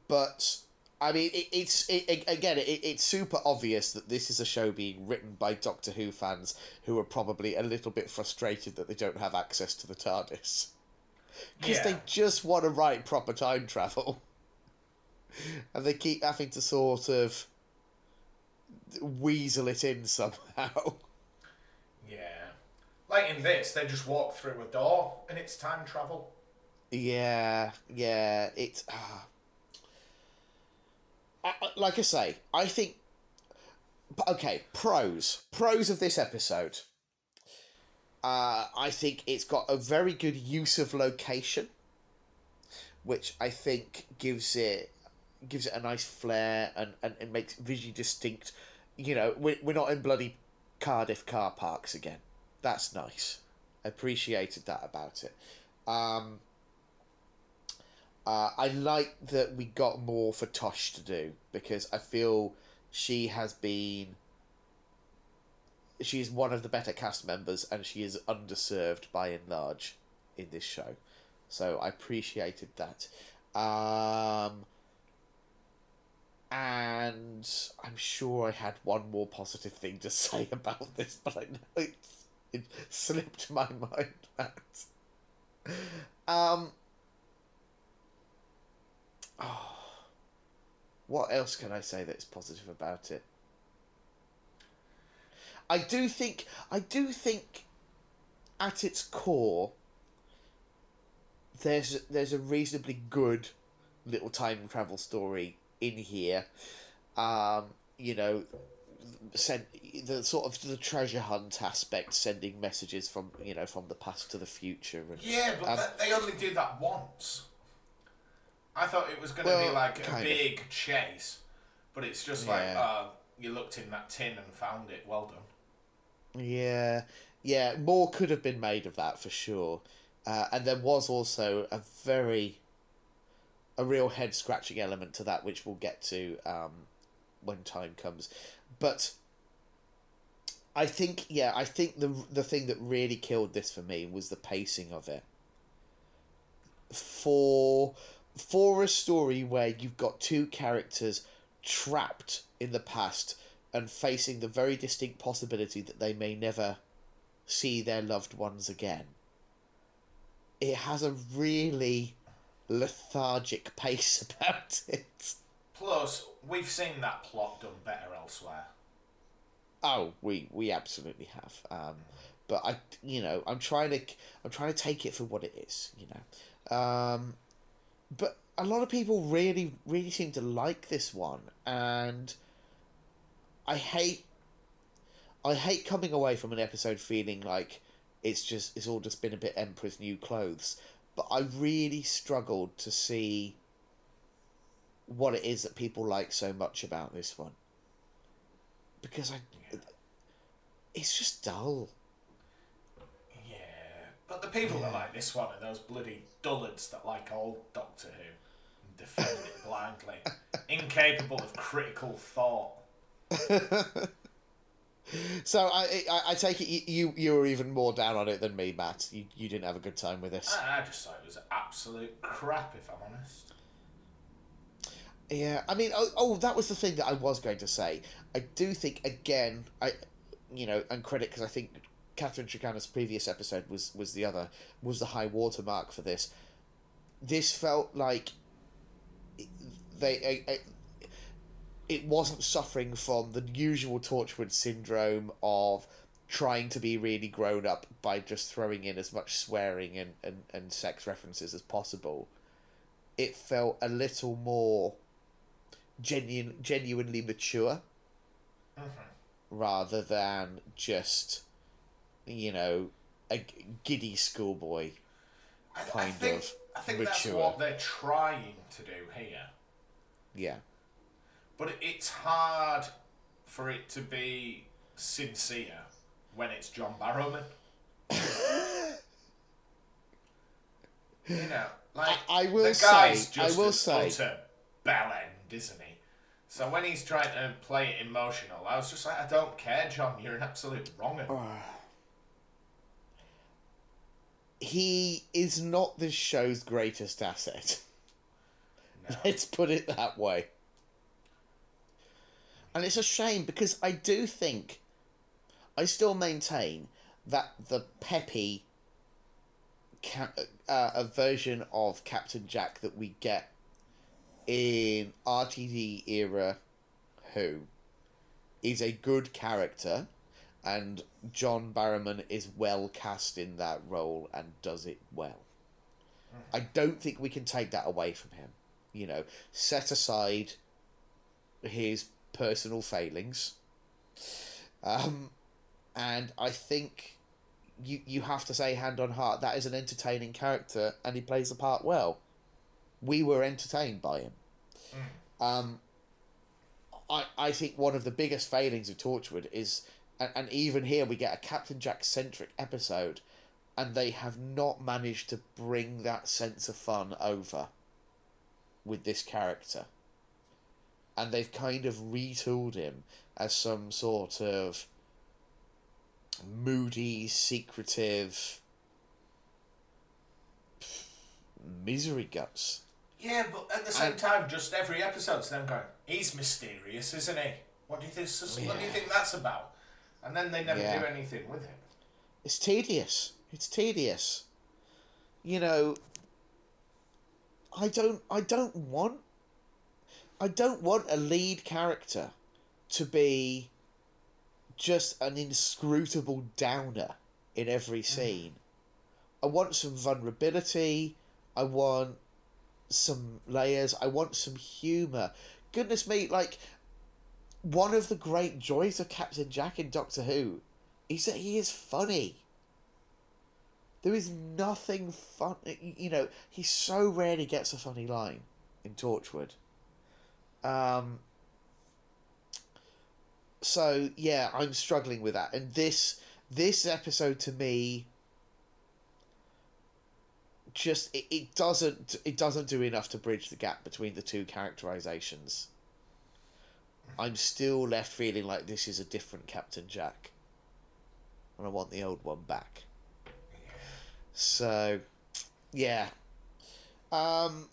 but I mean, it, it's it, it- again, it, it's super obvious that this is a show being written by Doctor Who fans who are probably a little bit frustrated that they don't have access to the TARDIS because Yeah. they just want to write proper time travel, and they keep having to sort of weasel it in somehow. Yeah. Like in this, they just walk through a door and it's time travel. Yeah, yeah, it's ah. Like I say, I think. Okay, pros pros of this episode. Uh, I think it's got a very good use of location, which I think gives it gives it a nice flair and, and, and makes visually distinct. You know, we're, we're not in bloody Cardiff car parks again. That's nice. Appreciated that about it. Um, uh, I like that we got more for Tosh to do because I feel she has been. She is one of the better cast members and she is underserved by and large in this show. So I appreciated that. Um, and I'm sure I had one more positive thing to say about this, but I know it's, it slipped my mind, Matt. Um, oh, what else can I say that's positive about it? I do think I do think at its core there's there's a reasonably good little time travel story in here. Um, you know, send the sort of the treasure hunt aspect, sending messages from you know from the past to the future. And, Yeah, but um, they only do that once. I thought it was going to be like a kind of. big chase, but it's just like, uh, you looked in that tin and found it. Well done. Yeah, yeah, more could have been made of that for sure. Uh, and there was also a very, a real head scratching element to that, which we'll get to um, when time comes. But I think, yeah, I think the the thing that really killed this for me was the pacing of it. For for a story where you've got two characters trapped in the past and facing the very distinct possibility that they may never see their loved ones again. It has a really lethargic pace about it. Plus, we've seen that plot done better elsewhere. Oh, we we absolutely have. Um, but I, you know, I'm trying to I'm trying to take it for what it is. You know, um, but a lot of people really really seem to like this one, and I hate I hate coming away from an episode feeling like it's just it's all just been a bit Emperor's New Clothes. But I really struggled to see what it is that people like so much about this one because I it's just dull. But the people that like this one are those bloody dullards that like old Doctor Who and defend it blindly, incapable of critical thought. So I, I I take it you, you you were even more down on it than me, Matt. You you didn't have a good time with this. I I just thought it was absolute crap, if I'm honest. Yeah, I mean, oh, oh, that was the thing that I was going to say. I do think again, I, you know, and credit because I think Catherine Tregenna's previous episode was was the other was the high watermark for this. This felt like they. I, I, it wasn't suffering from the usual Torchwood syndrome of trying to be really grown up by just throwing in as much swearing and, and, and sex references as possible. It felt a little more genuine, genuinely mature mm-hmm. rather than just, you know, a giddy schoolboy I, I kind think, of I think that's what they're trying to do here. Yeah. But it's hard for it to be sincere when it's John Barrowman. you know, like I- I will the guy's say- I just will an say- utter bell end, isn't he? So when he's trying to play it emotional, I was just like, I don't care, John. You're an absolute wrong. Ah. He is not this show's greatest asset. Let's put it that way. And it's a shame because I do think, I still maintain that the peppy uh, a version of Captain Jack that we get in RTD era Who is a good character and John Barrowman is well cast in that role and does it well. I don't think we can take that away from him. You know, set aside his personal failings, um, and I think you you have to say hand on heart that is an entertaining character and he plays the part well. We were entertained by him. Um, I, I think one of the biggest failings of Torchwood is, and, and even here we get a Captain Jack centric episode, and they have not managed to bring that sense of fun over with this character. And they've kind of retooled him as some sort of moody, secretive misery guts. Yeah, but at the same time, just every episode's them going, he's mysterious, isn't he? What do you think? What do you think that's about? And then they never Yeah. do anything with him. It's tedious. It's tedious. You know, I don't I don't want I don't want a lead character to be just an inscrutable downer in every mm. scene. I want some vulnerability. I want some layers. I want some humor. Goodness me, like one of the great joys of Captain Jack in Doctor Who is that he is funny. There is nothing fun. You know, he so rarely gets a funny line in Torchwood. Um. So yeah, I'm struggling with that, and this this episode to me just it, it doesn't it doesn't do enough to bridge the gap between the two characterizations. I'm still left feeling like this is a different Captain Jack. And I want the old one back. So yeah. Um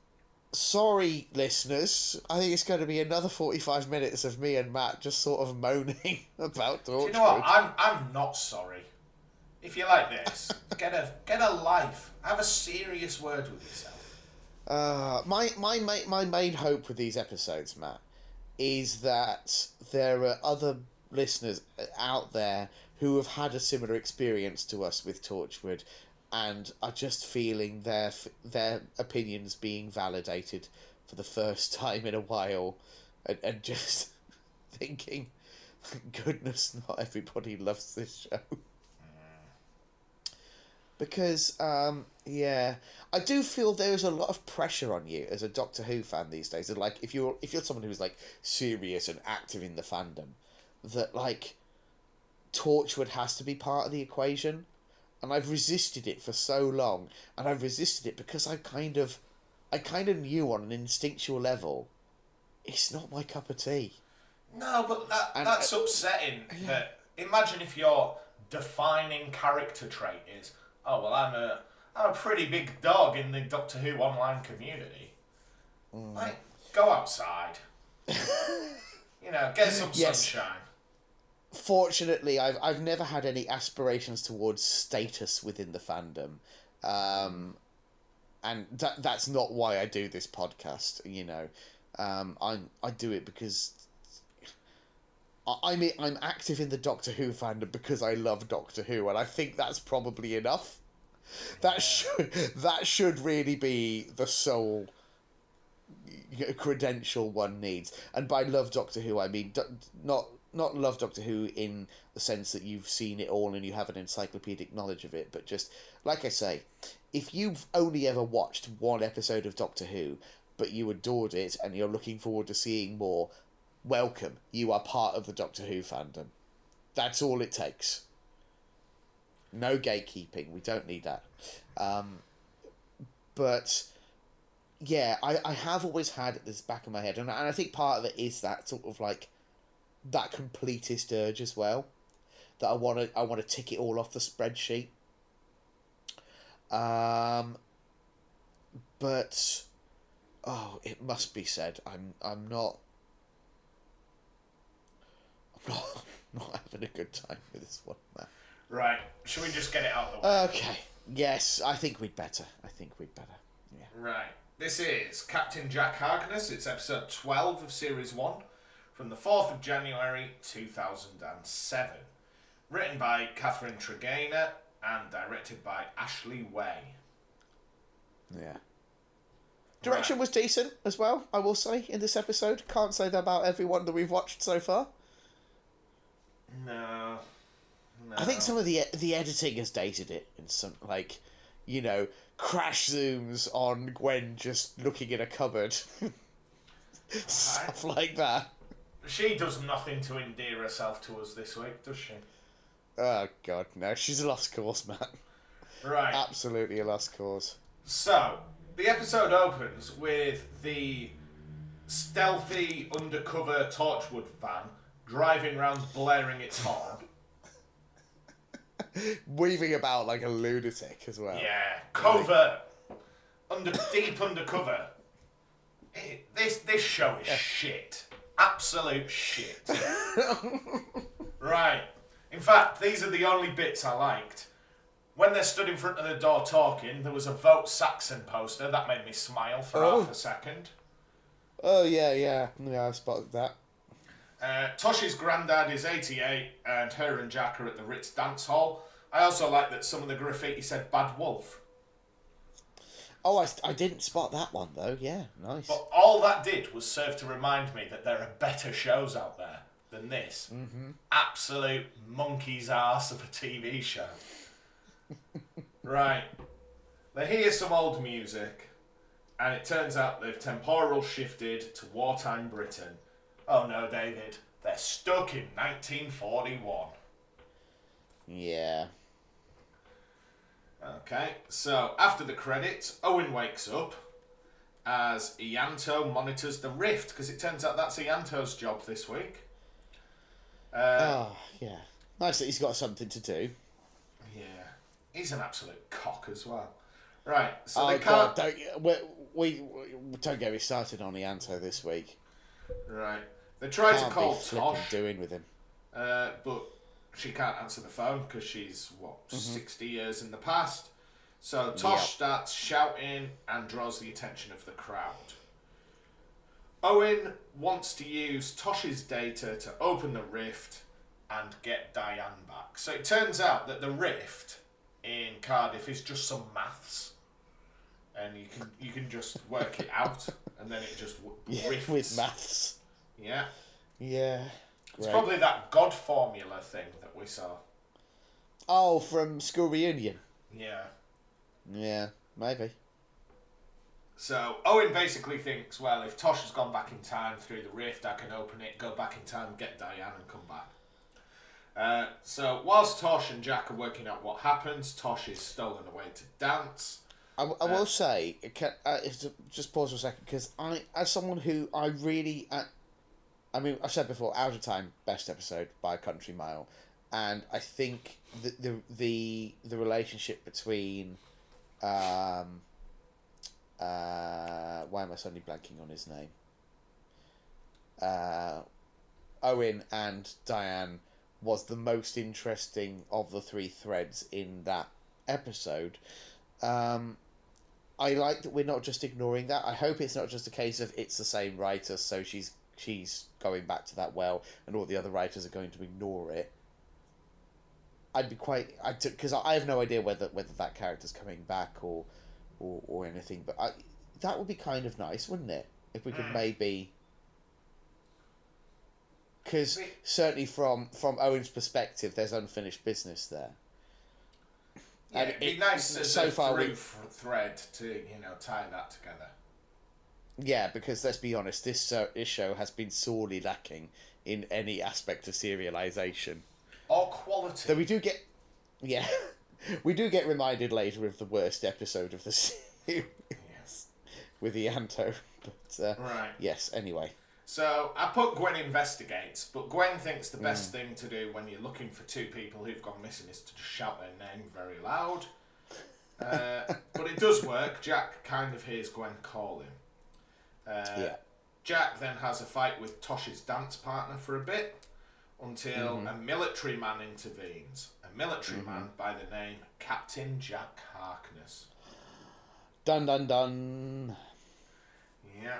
sorry listeners. I think it's going to be another 45 minutes of me and Matt just sort of moaning about Torchwood. Do you know what? I'm I'm not sorry. If you like this, get a get a life. Have a serious word with yourself. Uh, my, my, my, my main hope with these episodes, Matt, is that there are other listeners out there who have had a similar experience to us with Torchwood and are just feeling their their opinions being validated for the first time in a while and, and just thinking, goodness not everybody loves this show. Because, um, yeah, I do feel there's a lot of pressure on you as a Doctor Who fan these days. That like, if you're if you're someone who's like serious and active in the fandom, that like Torchwood has to be part of the equation, and I've resisted it for so long, and I've resisted it because I kind of, I kind of knew on an instinctual level, it's not my cup of tea. No, but that And- that's upsetting. That imagine if your defining character trait is, oh well, I'm a I'm a pretty big dog in the Doctor Who online community. Mm. Like, go outside. you know, get some Yes. sunshine. fortunately, I've I've never had any aspirations towards status within the fandom, um, and that that's not why I do this podcast. You know, um, I'm I do it because I mean, I'm active in the Doctor Who fandom because I love Doctor Who, and I think that's probably enough. That should that should really be the sole credential one needs. And by love Doctor Who, I mean do- not not love Doctor Who in the sense that you've seen it all and you have an encyclopedic knowledge of it, but just like I say, if you've only ever watched one episode of Doctor Who, but you adored it and you're looking forward to seeing more, welcome. You are part of the Doctor Who fandom. That's all it takes. No gatekeeping. We don't need that. Um, but yeah, I, I have always had this back of my head, and, and I think part of it is that sort of like that completist urge as well. That I want to I want to tick it all off the spreadsheet. Um, but oh, it must be said, I'm I'm not not not having a good time with this one, man. Right. Should we just get it out of the way? Okay. Yes, I think we'd better. I think we'd better. Yeah. Right. This is Captain Jack Harkness. It's episode 12 of Series 1 from the 4th of January 2007. Written by Catherine Tregenna and directed by Ashley Way. Yeah. Direction Right. was decent as well, I will say, in this episode. Can't say that about every one that we've watched so far. No. No. I think some of the the editing has dated it in some like, you know, crash zooms on Gwen just looking in a cupboard, stuff like that. She does nothing to endear herself to us this week, does she? Oh god, no, she's a lost cause, man. Right. Absolutely a lost cause. So, the episode opens with the stealthy undercover Torchwood van driving around blaring its horn. Weaving about like a lunatic as well. Yeah, covert, under deep undercover. This this show is shit, absolute shit. right. In fact, these are the only bits I liked. When they stood in front of the door talking, there was a Vote Saxon poster that made me smile for Oh. half a second. Oh yeah, yeah, yeah. I spotted that. Uh, Tosh's granddad is 88, and her and Jack are at the Ritz Dance Hall. I also like that some of the graffiti said Bad Wolf. Oh, I, I didn't spot that one though. Yeah, nice. But all that did was serve to remind me that there are better shows out there than this. Mm-hmm. Absolute monkey's ass of a TV show. right. They hear some old music, and it turns out they've temporal shifted to wartime Britain. Oh no, David. They're stuck in 1941. Yeah. Okay, so after the credits, Owen wakes up as Ianto monitors the rift because it turns out that's Ianto's job this week. Uh, Oh, yeah. Nice that he's got something to do. Yeah, he's an absolute cock as well. Right, so oh they can't. don't we, we, we don't get me started on Ianto this week. Right, they try to call Tosh, doing with him. uh, but she can't answer the phone because she's what sixty years in the past. So Tosh Yep. starts shouting and draws the attention of the crowd. Owen wants to use Tosh's data to open the rift and get Diane back. So it turns out that the rift in Cardiff is just some maths, and you can you can just work it out, and then it just w- Yeah, rifts. with maths. Yeah, Yeah. it's Great. probably that God formula thing that we saw. Oh, from school reunion. Yeah. Yeah, maybe. So Owen basically thinks, well, if Tosh has gone back in time through the rift, I can open it, go back in time, get Diane, and come back. Uh, so whilst Tosh and Jack are working out what happens, Tosh is stolen away to dance. I, I will say, can, uh, just pause for a second, because I, as someone who I really, uh, I mean, I've said before, Out of Time, best episode by a country mile, and I think the the the, the relationship between, um, uh, why am I suddenly blanking on his name? Uh, Owen and Diane was the most interesting of the three threads in that episode. Um, I like that we're not just ignoring that. I hope it's not just a case of it's the same writer, so she's she's going back to that well, and all the other writers are going to ignore it. I'd be quite I because I have no idea whether whether that character's coming back or or, or anything, but I, that would be kind of nice, wouldn't it? If we could mm. maybe because certainly from from Owen's perspective, there's unfinished business there. Yeah, And it'd be it- nice as so a far through we- thread to you know tie that together. Yeah, because let's be honest, this uh, this show has been sorely lacking in any aspect of serialization. Or quality. Though we do get, yeah, we do get reminded later of the worst episode of the series Yes. with Ianto. But uh, Right. yes, anyway, So I put Gwen investigates, but Gwen thinks the Mm. best thing to do when you're looking for two people who've gone missing is to just shout their name very loud. Uh, but it does work. Jack kind of hears Gwen calling. Uh, Yeah. Jack then has a fight with Tosh's dance partner for a bit until Mm-hmm. a military man intervenes. A military man by the name Captain Jack Harkness. dun dun dun. Yeah.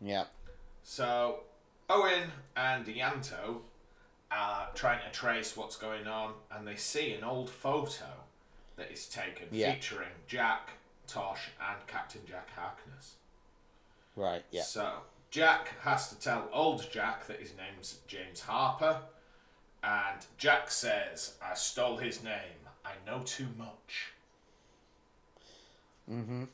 Yeah, So Owen and Ianto are trying to trace what's going on, and they see an old photo that is taken Yeah. featuring Jack, Tosh, and Captain Jack Harkness. Right. Yeah, So Jack has to tell old Jack that his name's James Harper, and Jack says, "I stole his name. I know too much." Mm-hmm.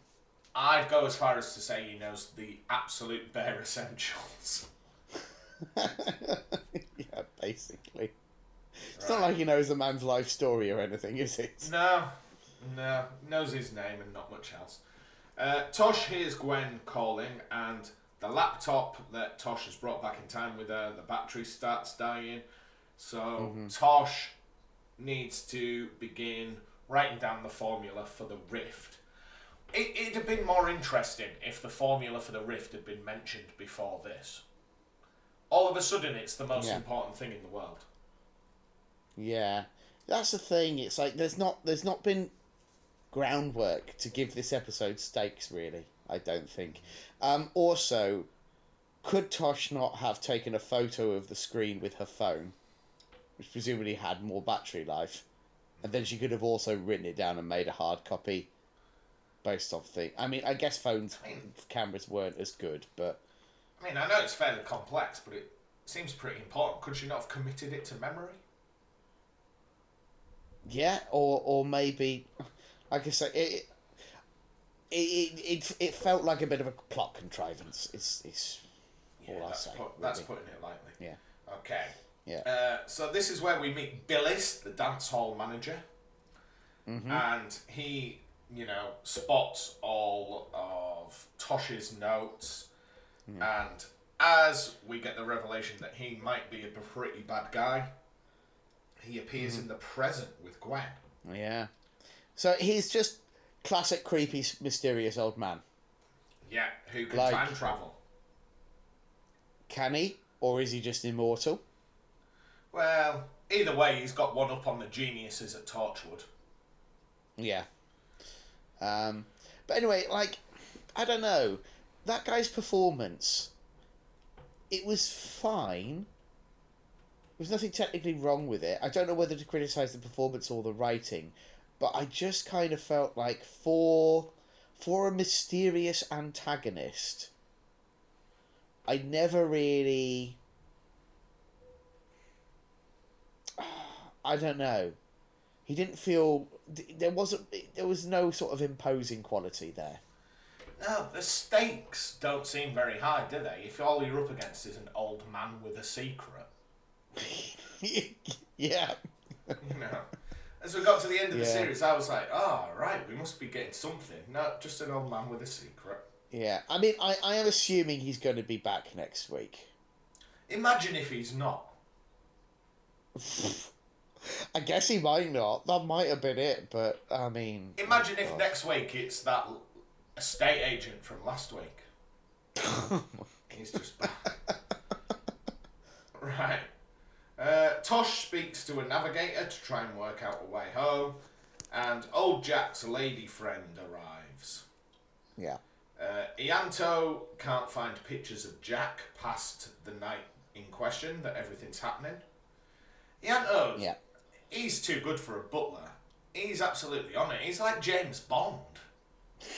I'd go as far as to say he knows the absolute bare essentials. yeah. Basically, it's not like he knows a man's life story or anything, is it? No, no, knows his name and not much else. Uh, Tosh hears Gwen calling, and the laptop that Tosh has brought back in time with her, the battery starts dying. So Tosh needs to begin writing down the formula for the rift. It, it'd have been more interesting if the formula for the rift had been mentioned before this. All of a sudden, it's the most Yeah. important thing in the world. Yeah, that's the thing. It's like there's not there's not been groundwork to give this episode stakes. Really, I don't think. Um, also, could Tosh not have taken a photo of the screen with her phone, which presumably had more battery life, and then she could have also written it down and made a hard copy based off the. I mean, I guess phones I mean- cameras weren't as good, but I mean, I know it's fairly complex, but it seems pretty important. Could she not have committed it to memory? Yeah, or or maybe, like I say, it it, it, it, it felt like a bit of a plot contrivance. It's it's all I that's, say. put, that's really. putting it lightly. Yeah, Okay. yeah, Uh, so this is where we meet Bilis, the dance hall manager, Mm-hmm. and he, you know, spots all of Tosh's notes, Hmm. and as we get the revelation that he might be a pretty bad guy, he appears Mm-hmm. in the present with Gwen. yeah. So he's just classic creepy, mysterious old man. Yeah, who can Like- time travel? Can he, or is he just immortal? Well, either way, he's got one up on the geniuses at Torchwood. Yeah. Um, but anyway, like, I don't know. That guy's performance, it was fine. There was nothing technically wrong with it. I don't know whether to criticize the performance or the writing, but I just kind of felt like for for a mysterious antagonist, I never really. I don't know. He didn't feel there wasn't there was no sort of imposing quality there. No, the stakes don't seem very high, do they? If all you're up against is an old man with a secret, yeah. you know. As we got to the end of the Yeah. series, I was like, oh, right, we must be getting something. No, just an old man with a secret. Yeah. I mean I, I am assuming he's going to be back next week. Imagine if he's not. I guess he might not. That might have been it, but I mean Imagine oh if next week it's that l- estate agent from last week. Oh he's just back. right. Uh, Tosh speaks to a navigator to try and work out a way home, and old Jack's lady friend arrives. Yeah. Uh, Ianto can't find pictures of Jack past the night in question that everything's happening. Ianto, Yeah. he's too good for a butler. He's absolutely on it. He's like James Bond.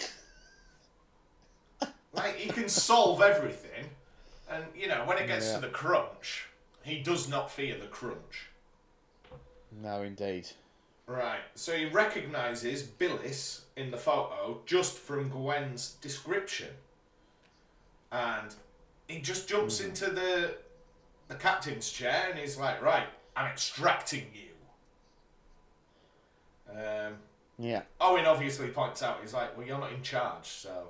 like he can solve everything, and you know when it gets Yeah. to the crunch, he does not fear the crunch. No, indeed. Right, so he recognises Bilis in the photo just from Gwen's description. And he just jumps into the the captain's chair and he's like, Right, I'm extracting you. Um, Yeah. Owen obviously points out, he's like, Well, you're not in charge, so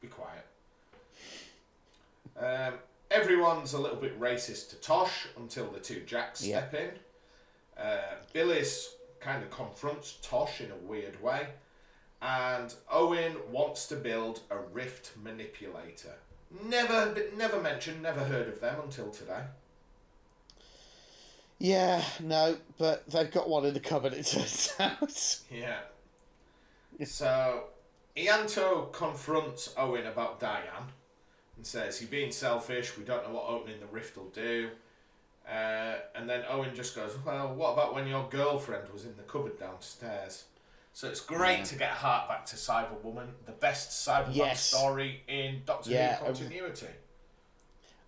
be quiet. Um, everyone's a little bit racist to Tosh until the two Jacks step in. Uh, Bilis kind of confronts Tosh in a weird way, and Owen wants to build a rift manipulator. Never, never mentioned, never heard of them until today. Yeah, no, but they've got one in the cupboard, it turns out. Yeah. So, Ianto confronts Owen about Diane and says, You're being selfish, we don't know what opening the rift will do. Uh, and then Owen just goes, Well, what about when your girlfriend was in the cupboard downstairs? So it's great Yeah. to get a heart back to Cyberwoman, the best Cyberman Yes. story in Doctor Yeah, Who continuity.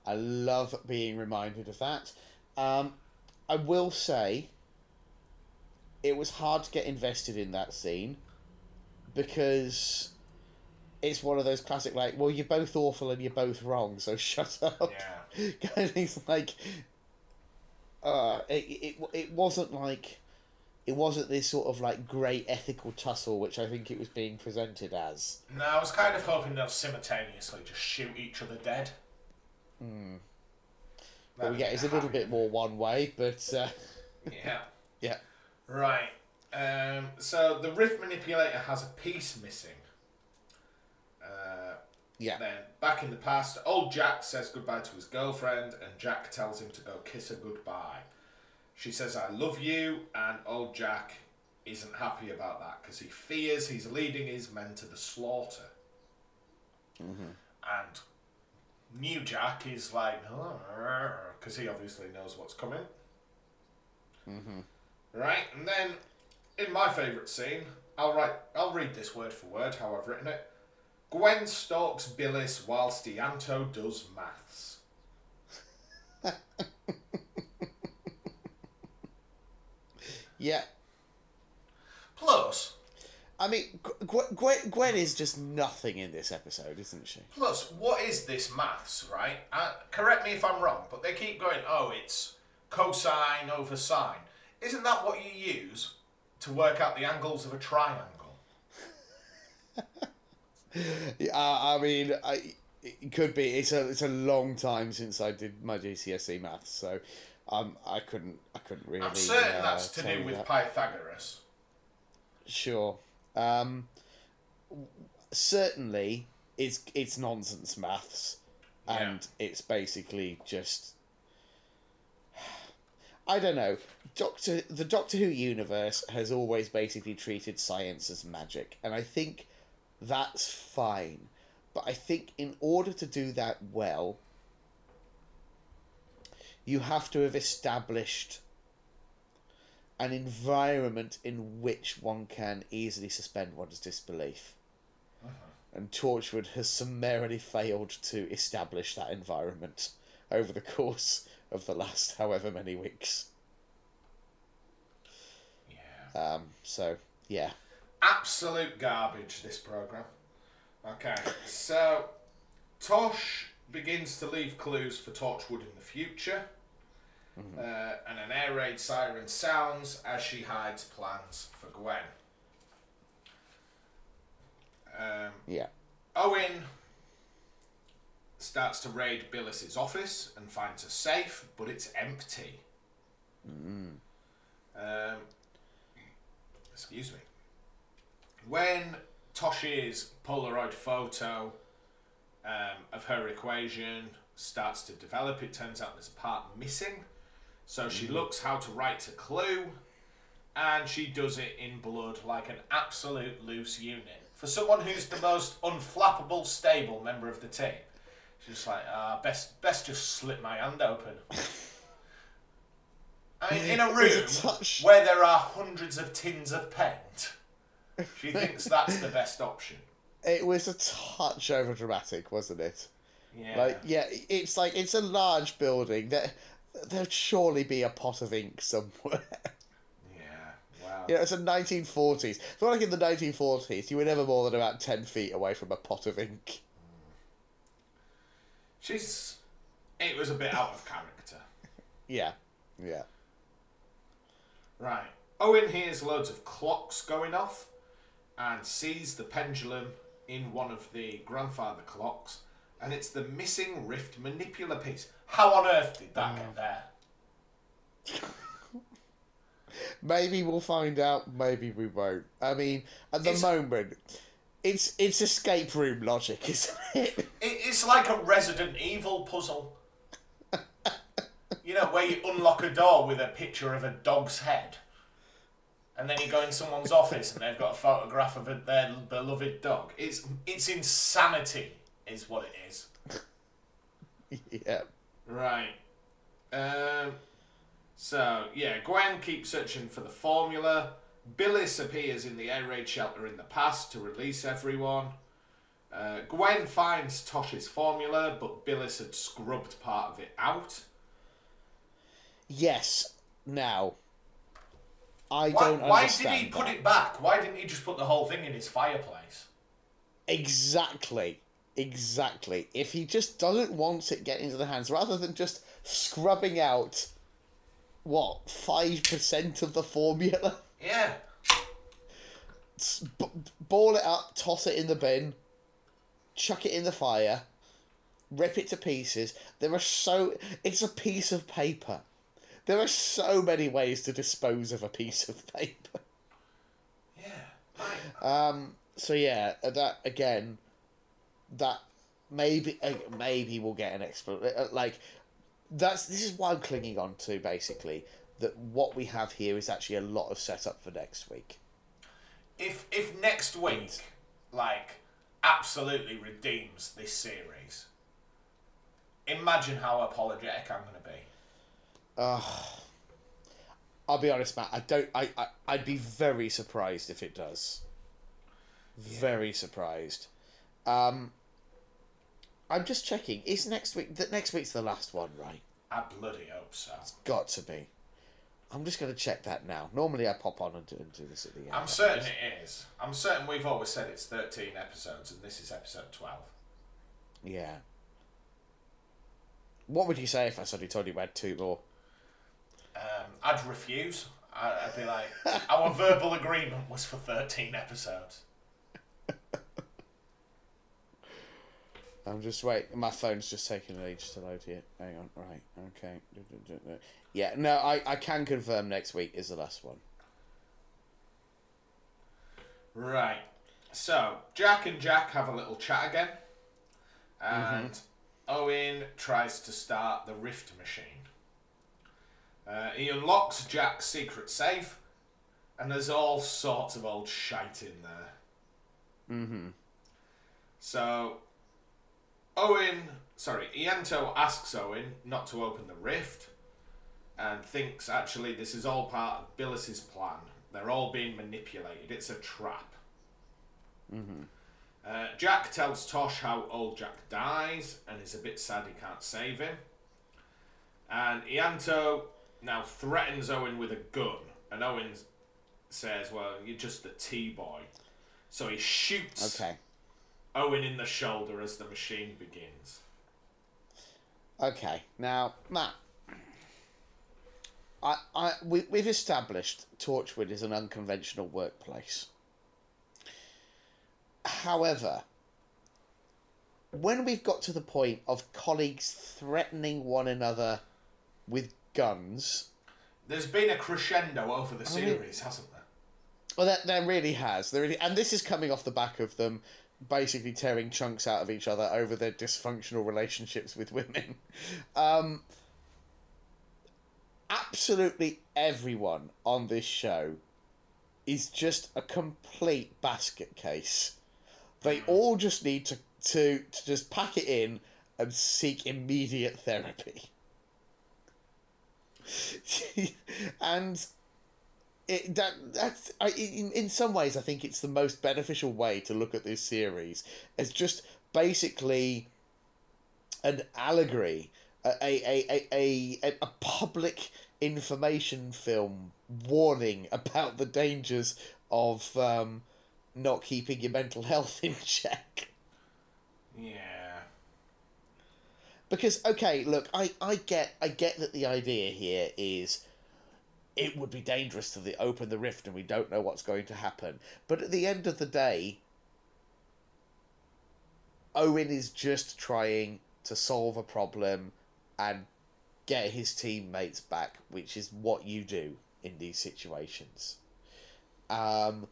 I love being reminded of that. Um, I will say, it was hard to get invested in that scene because it's one of those classic, like, well, you're both awful and you're both wrong, so shut up. Yeah. kind of like, uh, it, it, it wasn't like, it wasn't this sort of like great ethical tussle, which I think it was being presented as. No, I was kind of hoping they'll simultaneously just shoot each other dead. Hmm. But yeah, it's a little bit more one way, but uh, Yeah. yeah. Right. Um, so the rift manipulator has a piece missing. Uh, Yeah. then back in the past, old Jack says goodbye to his girlfriend, and Jack tells him to go kiss her goodbye. She says, "I love you," and old Jack isn't happy about that because he fears he's leading his men to the slaughter. And new Jack is like, because he obviously knows what's coming. Right, and then in my favourite scene, I'll write, I'll read this word for word how I've written it. Gwen stalks Bilis whilst Ianto does maths. Yeah. Plus, I mean, Gwen, Gwen, Gwen is just nothing in this episode, isn't she? plus, what is this maths, right? Uh, correct me if I'm wrong, but they keep going, oh, it's cosine over sine. Isn't that what you use to work out the angles of a triangle? Yeah, I, mean, I, it could be. It's a it's a long time since I did my GCSE maths, so um, I couldn't I couldn't really. I'm certain uh, that's to do with that. Pythagoras. Sure. Um, certainly, it's it's nonsense maths, Yeah. and it's basically just. I don't know. Doctor the Doctor Who universe has always basically treated science as magic, and I think that's fine. But I think in order to do that well, you have to have established an environment in which one can easily suspend one's disbelief. And Torchwood has summarily failed to establish that environment over the course of the last however many weeks. Yeah. Um, so, yeah. Absolute garbage this program. Okay so tosh begins to leave clues for torchwood in the future. Uh, and an air raid siren sounds as she hides plans for gwen. Um, Yeah. owen starts to raid bilis's office and finds a safe but it's empty. Um, excuse me when Tosh's Polaroid photo um, of her equation starts to develop, it turns out there's a part missing. So she looks how to write a clue, and she does it in blood like an absolute loose unit. For someone who's the most unflappable, stable member of the team, she's just like, ah, best, best just slip my hand open. I mean, in a It was a room where there are hundreds of tins of paint, she thinks that's the best option. It was a touch over dramatic, wasn't it? Yeah. Like, yeah, it's like it's a large building. There, there'd surely be a pot of ink somewhere. yeah. Wow. you know, it's the 1940s. I feel like in the 1940s, you were never more than about 10 feet away from a pot of ink. She's. It was a bit out of character. Yeah, yeah. Right. Owen hears loads of clocks going off and sees the pendulum in one of the grandfather clocks, and it's the missing rift manipulator piece. How on earth did that get mm. there? Maybe we'll find out. Maybe we won't. I mean, at the It's- moment, it's it's escape room logic, isn't it? It, it's like a Resident Evil puzzle. you know, where you unlock a door with a picture of a dog's head. And then you go in someone's office and they've got a photograph of a, their beloved dog. It's it's insanity, is what it is. yeah. Right. Um, so, yeah, Gwen keeps searching for the formula. Bilis appears in the air raid shelter in the past to release everyone. Uh, Gwen finds Tosh's formula, but Bilis had scrubbed part of it out. Yes. Now, I Why, don't why did he put that. it back? Why didn't he just put the whole thing in his fireplace? Exactly. Exactly. If he just doesn't want it getting into the hands, rather than just scrubbing out, what, 5% of the formula? Yeah. B- ball it up, toss it in the bin, chuck it in the fire, rip it to pieces. There are so. It's a piece of paper. There are so many ways to dispose of a piece of paper. Yeah. Um. So yeah, uh, that again, that maybe uh, maybe we'll get an explanation. Like that's this is what I'm clinging on to basically. That what we have here is actually a lot of setup for next week. If if next week, like, absolutely redeems this series, imagine how apologetic I'm going to be. I'll be honest, Matt. I don't. I, I I'd be very surprised if it does. Very surprised. Um. I'm just checking. Is next week? That next week's the last one, right? I bloody hope so. It's got to be. I'm just going to check that now. Normally, I pop on and do, and do this at the end. I'm certain it is. I'm certain we've always said it's 13 episodes and this is episode 12. Yeah. What would you say if I suddenly told you we had two more? Um, I'd refuse. I'd be like, our verbal agreement was for 13 episodes. I'm just wait. My phone's just taking an age to load here. Hang on. Right. Okay. Yeah. No, I, I can confirm next week is the last one. Right. So, Jack and Jack have a little chat again. And Owen tries to start the rift machine. Uh, he unlocks Jack's secret safe, and there's all sorts of old shite in there. Mm-hmm. So, Owen, sorry, Ianto asks Owen not to open the rift and thinks actually this is all part of Bilis's plan. They're all being manipulated. It's a trap. Uh, Jack tells Tosh how old Jack dies and is a bit sad he can't save him. And Ianto now threatens Owen with a gun, and Owen says, Well, you're just a T boy. So he shoots Okay. Owen in the shoulder as the machine begins. Okay. Now, Matt. I, I, we, we've established Torchwood is an unconventional workplace. However, when we've got to the point of colleagues threatening one another with guns, There's been a crescendo over the series, hasn't there? Well, that there really has. There really, and this is coming off the back of them basically tearing chunks out of each other over their dysfunctional relationships with women. Um, absolutely everyone on this show is just a complete basket case They all just need to, to, to just pack it in and seek immediate therapy. and it that that's I, in in some ways I think it's the most beneficial way to look at this series as just basically an allegory, a a a a, a, public information film warning about the dangers of um, not keeping your mental health in check. Yeah. Because okay, look, I, I get I get that the idea here is it would be dangerous to the, open the rift and we don't know what's going to happen. But at the end of the day, Owen is just trying to solve a problem and get his teammates back, which is what you do in these situations. Um,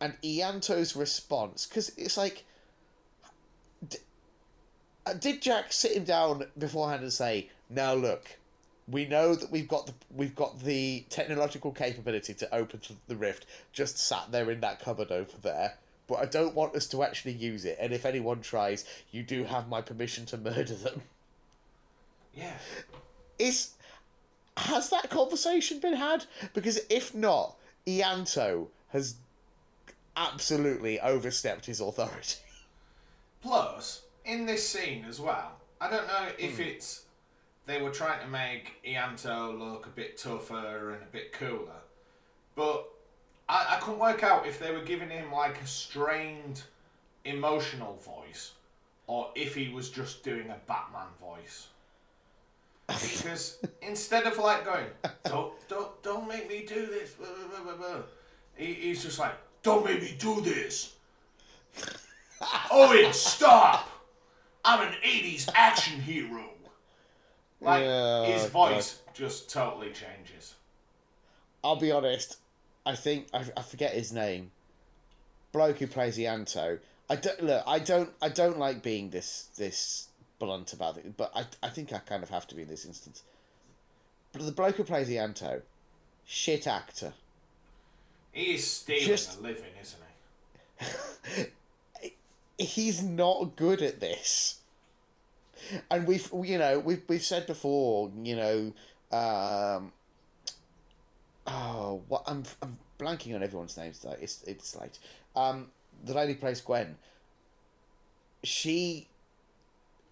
and Ianto's response, because it's like, Uh, did Jack sit him down beforehand and say, "Now look, we know that we've got the we've got the technological capability to open the rift, just sat there in that cupboard over there." But I don't want us to actually use it, and if anyone tries, you do have my permission to murder them. Yeah. Is has that conversation been had? Because if not, Ianto has absolutely overstepped his authority. Plus, in this scene as well, I don't know if hmm. it's they were trying to make Ianto look a bit tougher and a bit cooler, but I, I couldn't work out if they were giving him like a strained emotional voice or if he was just doing a Batman voice. Because instead of like going, don't don't don't make me do this, blah, blah, blah," he, he's just like, don't make me do this. Owen, stop! I'm an '80s action hero. Like Yeah, his voice just totally changes. I'll be honest. I think I, I forget his name. Bloke who plays Ianto. I don't look. I don't. I don't like being this this blunt about it, but I I think I kind of have to be in this instance. But the bloke who plays Ianto, shit actor. He is stealing Just- a living, isn't he? he's not good at this. And we've you know we've we've said before you know um, oh what I'm I'm blanking on everyone's names though. It's it's late. Um, the lady plays Gwen she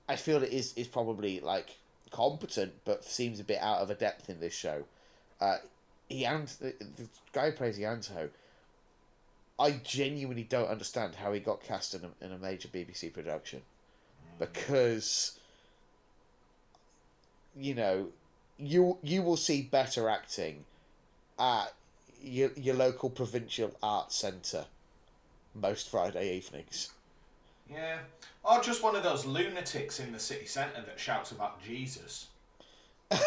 I feel it is is probably like competent but seems a bit out of a depth in this show. Uh, Ian the, the guy who plays Ianto I genuinely don't understand how he got cast in a, in a major BBC production mm. because you know you you will see better acting at your, your local provincial arts centre most Friday evenings. Yeah. Or just one of those lunatics in the city centre that shouts about Jesus. right.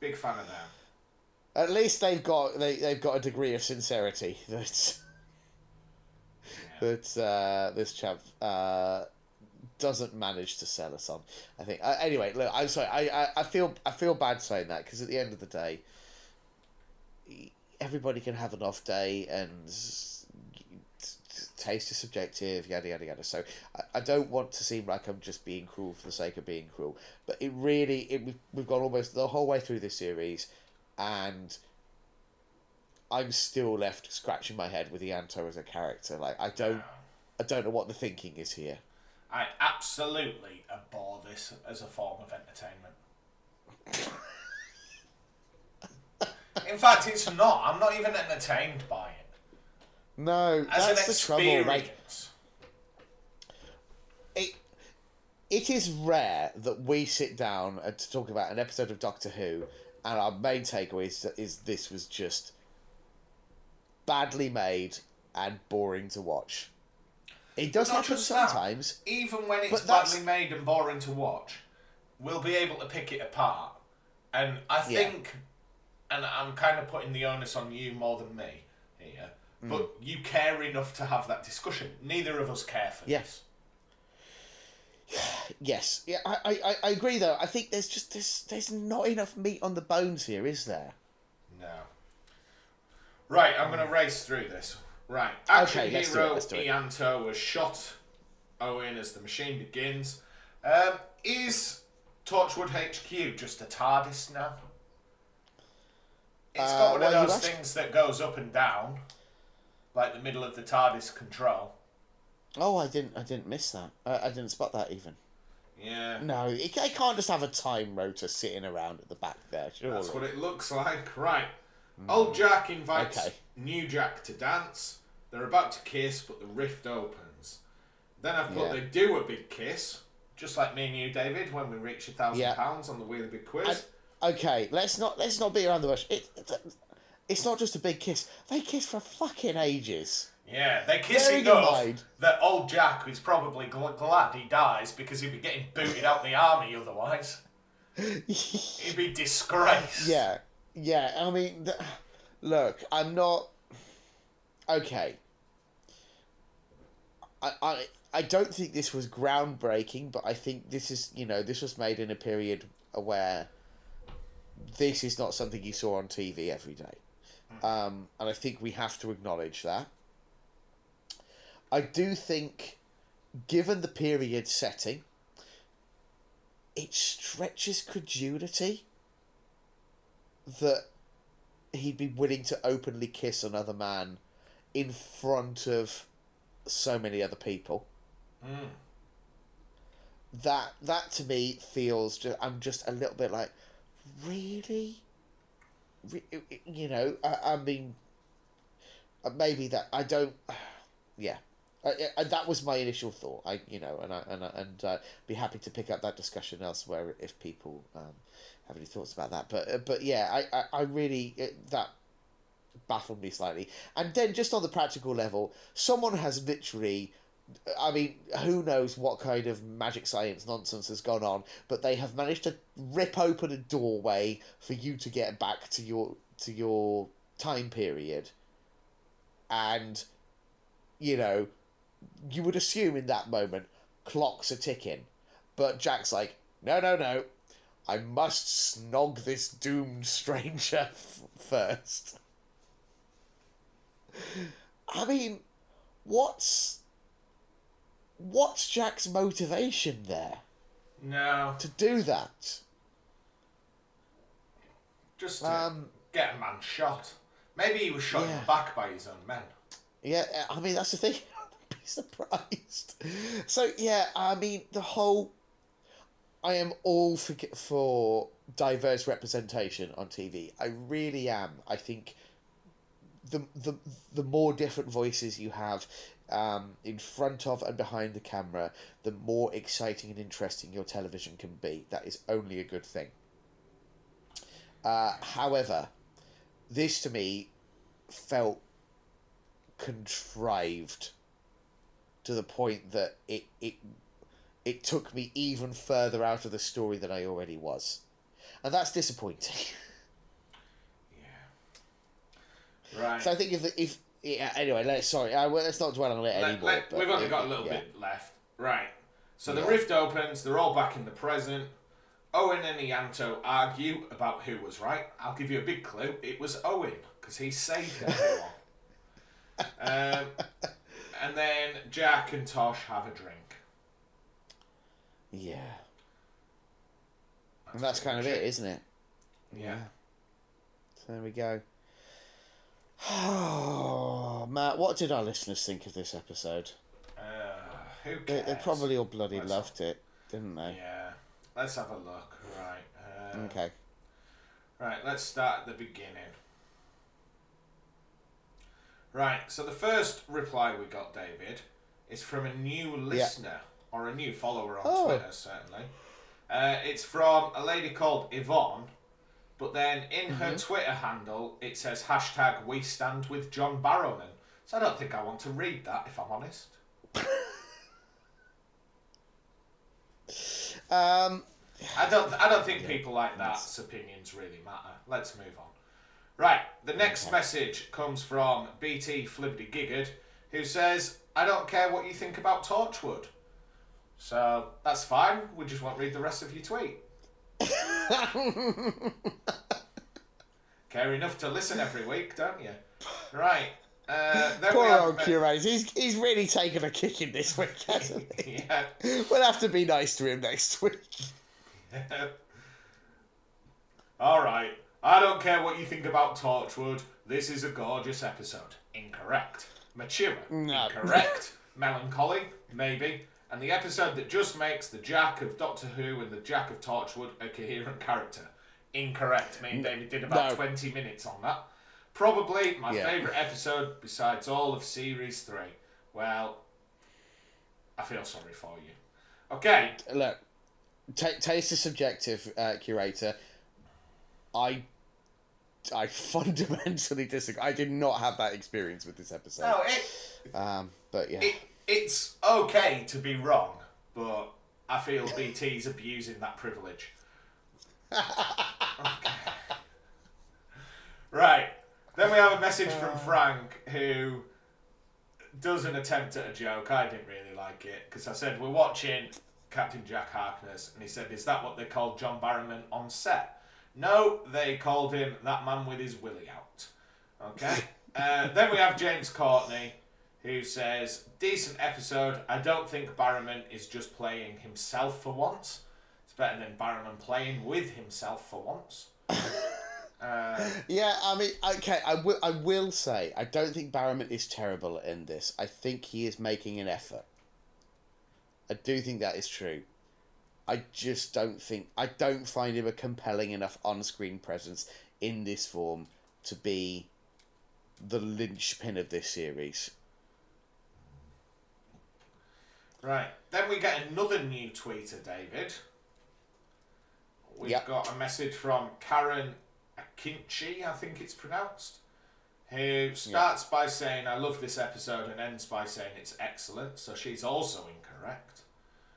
Big fan of them. At least they've got they they've got a degree of sincerity that that uh, this chap uh, doesn't manage to sell us on. I think. Uh, anyway, look, I'm sorry. I, I, I feel I feel bad saying that because at the end of the day, everybody can have an off day and taste is subjective, yada yada yada. So I, I don't want to seem like I'm just being cruel for the sake of being cruel, but it really it we've, we've gone almost the whole way through this series, and I'm still left scratching my head with Ianto as a character. Like I don't I don't know what the thinking is here. I absolutely abhor this as a form of entertainment. In fact, it's not. I'm not even entertained by it. No, As that's an the trouble. Like it, it is rare that we sit down and to talk about an episode of Doctor Who, and our main takeaway is, is this was just badly made and boring to watch. It does Not happen just that, sometimes. even when it's But that's- badly made and boring to watch, we'll be able to pick it apart. And I Yeah. think, and I'm kind of putting the onus on you more than me here, Mm. but you care enough to have that discussion. Neither of us care for Yes. Yes, yeah, I, I, I- agree. Though I think there's just there's there's not enough meat on the bones here, is there? No. Right, I'm going to race through this. Right. Action Okay, let's do it, hero let's do it. Ianto was shot Owen as the machine begins. Um, is Torchwood HQ just a TARDIS now? It's got one of those things that goes up and down, like the middle of the TARDIS control. Oh, I didn't. I didn't miss that. I, I didn't spot that even. Yeah. No, it, it can't just have a time rotor sitting around at the back there. Surely. That's what it looks like. Right. Hmm. Old Jack invites Okay. new Jack to dance. They're about to kiss, but the rift opens. Then I've put Yeah. they do a big kiss, just like me and you, David, when we reach a thousand Yeah. pounds on the Wheelie Big Quiz. Okay, let's not let's not beat around the bush. It, it, it's not just a big kiss. They kiss for fucking ages. Yeah, they kiss Bearing in enough mind- that old Jack is probably gl- glad he dies because he'd be getting booted out the army otherwise. He'd be disgraced. Yeah, yeah. I mean, th- look, I'm not. Okay. I, I I don't think this was groundbreaking, but I think this is you know this was made in a period where this is not something you saw on TV every day, um, and I think we have to acknowledge that. I do think, given the period setting, it stretches credulity that he'd be willing to openly kiss another man in front of so many other people. That that to me feels just I'm just a little bit like really, Re- you know. I, I mean, uh, maybe that I don't. Yeah, I, I, that was my initial thought. I you know, and I and I, and uh, be happy to pick up that discussion elsewhere if people um, have any thoughts about that. But uh, but yeah, I I, I really that baffled me slightly. And then just on the practical level, someone has literally. I mean, who knows what kind of magic science nonsense has gone on, but they have managed to rip open a doorway for you to get back to your to your time period. And you know, you would assume in that moment clocks are ticking. But Jack's like, no, no, no. I must snog this doomed stranger f- first. I mean, what's what's Jack's motivation there No, to do that? just to Um, get a man shot. Maybe he was shot in Yeah. the back by his own men. Yeah, I mean that's the thing. Surprised. So yeah, I mean the whole. I am all for for diverse representation on TV. I really am. I think the the the more different voices you have um, in front of and behind the camera, the more exciting and interesting your television can be. That is only a good thing. Uh, however, this to me felt contrived to the point that it it it took me even further out of the story than I already was, and that's disappointing. Yeah. Right. so I think if the, if yeah, anyway, let's sorry, I, let's not dwell on it Let- anymore. let- but we've only it- got a little yeah. bit left. Right. So the rift opens, they're all back in the present. Owen and Ianto argue about who was right. I'll give you a big clue. It was Owen, because he saved everyone. um, and then Jack and Tosh have a drink. Yeah, and that's kind of it, isn't it? Yeah. So there we go. Oh, Matt, what did our listeners think of this episode? Uh, who cares? they probably all bloody Let's- loved it, didn't they? Yeah. Let's have a look. Right. Uh, Okay. Right, let's start at the beginning. Right, so the first reply we got, David, is from a new listener, or a new follower on Oh. Twitter, certainly. Uh, it's from a lady called Yvonne, but then in Mm-hmm. her Twitter handle it says hashtag we stand with John Barrowman. So I don't think I want to read that, if I'm honest. Um, I don't. I don't think people like that's opinions really matter. Let's move on. Right. The next message comes from BT Flibbity Giggard, who says, "I don't care what you think about Torchwood." So that's fine. We just won't read the rest of your tweet. care enough to listen every week, don't you? Right. Uh, Poor we have old Curates. He's, he's really taken a kicking this week, hasn't he? Yeah. We'll have to be nice to him next week. Yeah. All right. I don't care what you think about Torchwood. This is a gorgeous episode. Incorrect. Mature. No. Incorrect. Melancholy. Maybe. And the episode that just makes the Jack of Doctor Who and the Jack of Torchwood a coherent character. Incorrect. Me and David did about No. 20 minutes on that. Probably my Yeah. favourite episode besides all of Series 3. Well, I feel sorry for you. Okay. Look, ta taste is subjective, uh, curator. I, I fundamentally disagree. I did not have that experience with this episode. No, it, Um, but yeah. it, it's okay to be wrong, but I feel BT's abusing that privilege. Okay. Right. Then we have a message from Frank who does an attempt at a joke. I didn't really like it because I said, We're watching Captain Jack Harkness, and he said, Is that what they called John Barrowman on set? No, they called him that man with his willy out. Okay. uh, then we have James Courtney who says, Decent episode. I don't think Barrowman is just playing himself for once. It's better than Barrowman playing with himself for once. Uh, Yeah, I mean, okay, I will. I will say, I don't think Barrowman is terrible in this. I think he is making an effort. I do think that is true. I just don't think I don't find him a compelling enough on-screen presence in this form to be the linchpin of this series. Right. Then we get another new tweeter, David. We've Yep. got a message from Karen Akinchi, I think it's pronounced, who starts by saying, I love this episode, and ends by saying it's excellent. So she's also incorrect.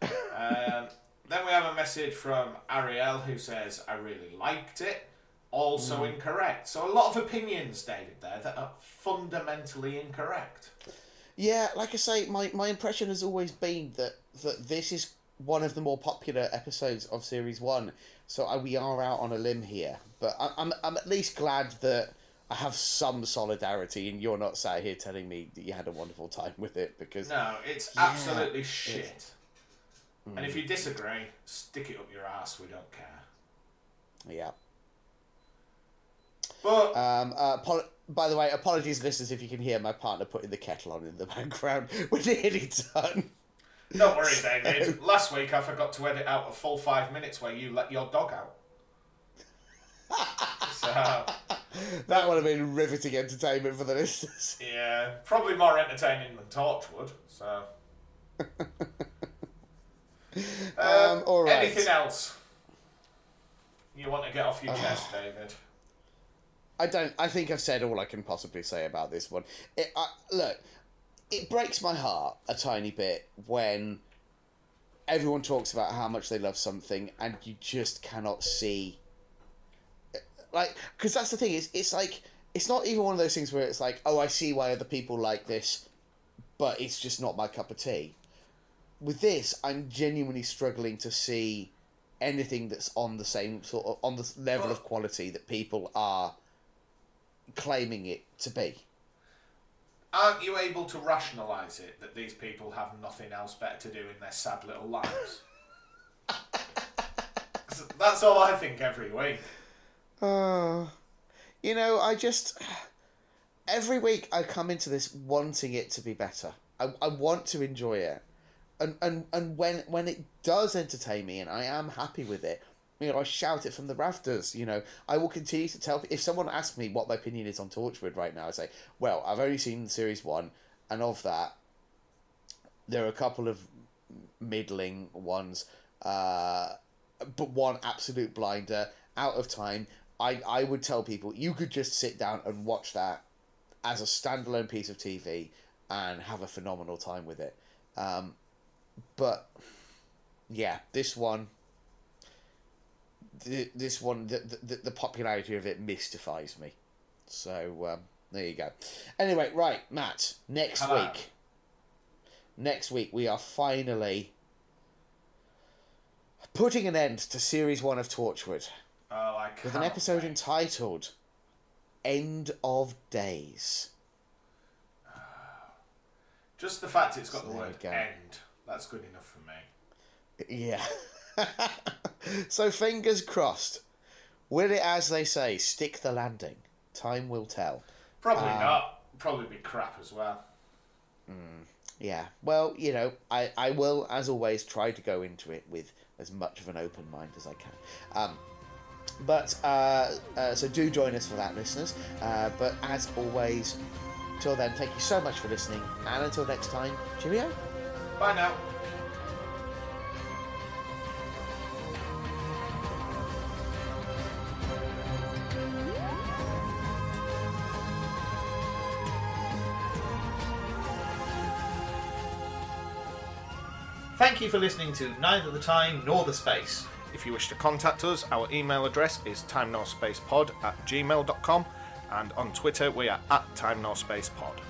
um, then we have a message from Ariel who says, I really liked it. Also hmm. incorrect. So a lot of opinions, David, there that are fundamentally incorrect. Yeah, like I say, my, my impression has always been that, that this is one of the more popular episodes of Series 1. So I, we are out on a limb here. But I, I'm, I'm at least glad that I have some solidarity and you're not sat here telling me that you had a wonderful time with it because. No, it's Yeah, absolutely shit. And if you disagree, stick it up your ass. We don't care. Yeah. But Um, uh, apol- by the way, apologies, listeners, if you can hear my partner putting the kettle on in the background. We're nearly done. don't worry, David. Last week I forgot to edit out a full five minutes where you let your dog out. so That would have been riveting entertainment for the listeners. yeah, probably more entertaining than Torchwood. So. Um, all right. Anything else you want to get off your chest, David? I don't. I think I've said all I can possibly say about this one. It, I, look, it breaks my heart a tiny bit when everyone talks about how much they love something and you just cannot see. Like, because that's the thing is, it's like it's not even one of those things where it's like, oh, I see why other people like this, but it's just not my cup of tea. With this, I'm genuinely struggling to see anything that's on the same sort of on the level of quality that people are claiming it to be. Aren't you able to rationalise it that these people have nothing else better to do in their sad little lives? That's all I think every week. Oh, you know, I just every week I come into this wanting it to be better. I, I want to enjoy it, and and and when when it does entertain me and I am happy with it, you know, I shout it from the rafters. You know, I will continue to tell. If someone asks me what my opinion is on Torchwood right now, I say, well, I've only seen series one, and of that, there are a couple of middling ones, uh, but one absolute blinder. Out of time, I I would tell people you could just sit down and watch that as a standalone piece of TV and have a phenomenal time with it. Um, but yeah, this one, th- this one, the, the the popularity of it mystifies me. So um, there you go. Anyway, right, Matt. Next Hello. week. Next week we are finally putting an end to series one of Torchwood Oh, I can't with an episode wait. entitled "End of Days." Just the fact it's got the word go. end. That's good enough for me. Yeah. so fingers crossed. Will it, as they say, stick the landing? Time will tell. Probably not. Probably be crap as well. Yeah. Well, you know, I, I will, as always, try to go into it with as much of an open mind as I can. Um, but uh, uh, so do join us for that, listeners. Uh, but as always, till then, thank you so much for listening, and until next time, cheerio. Bye now. Thank you for listening to Neither the Time Nor the Space. If you wish to contact us, our email address is timenorthspacepod at gmail.com and on Twitter we are at timenorthspacepod.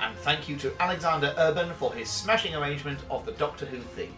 And thank you to Alexander Urban for his smashing arrangement of the Doctor Who theme.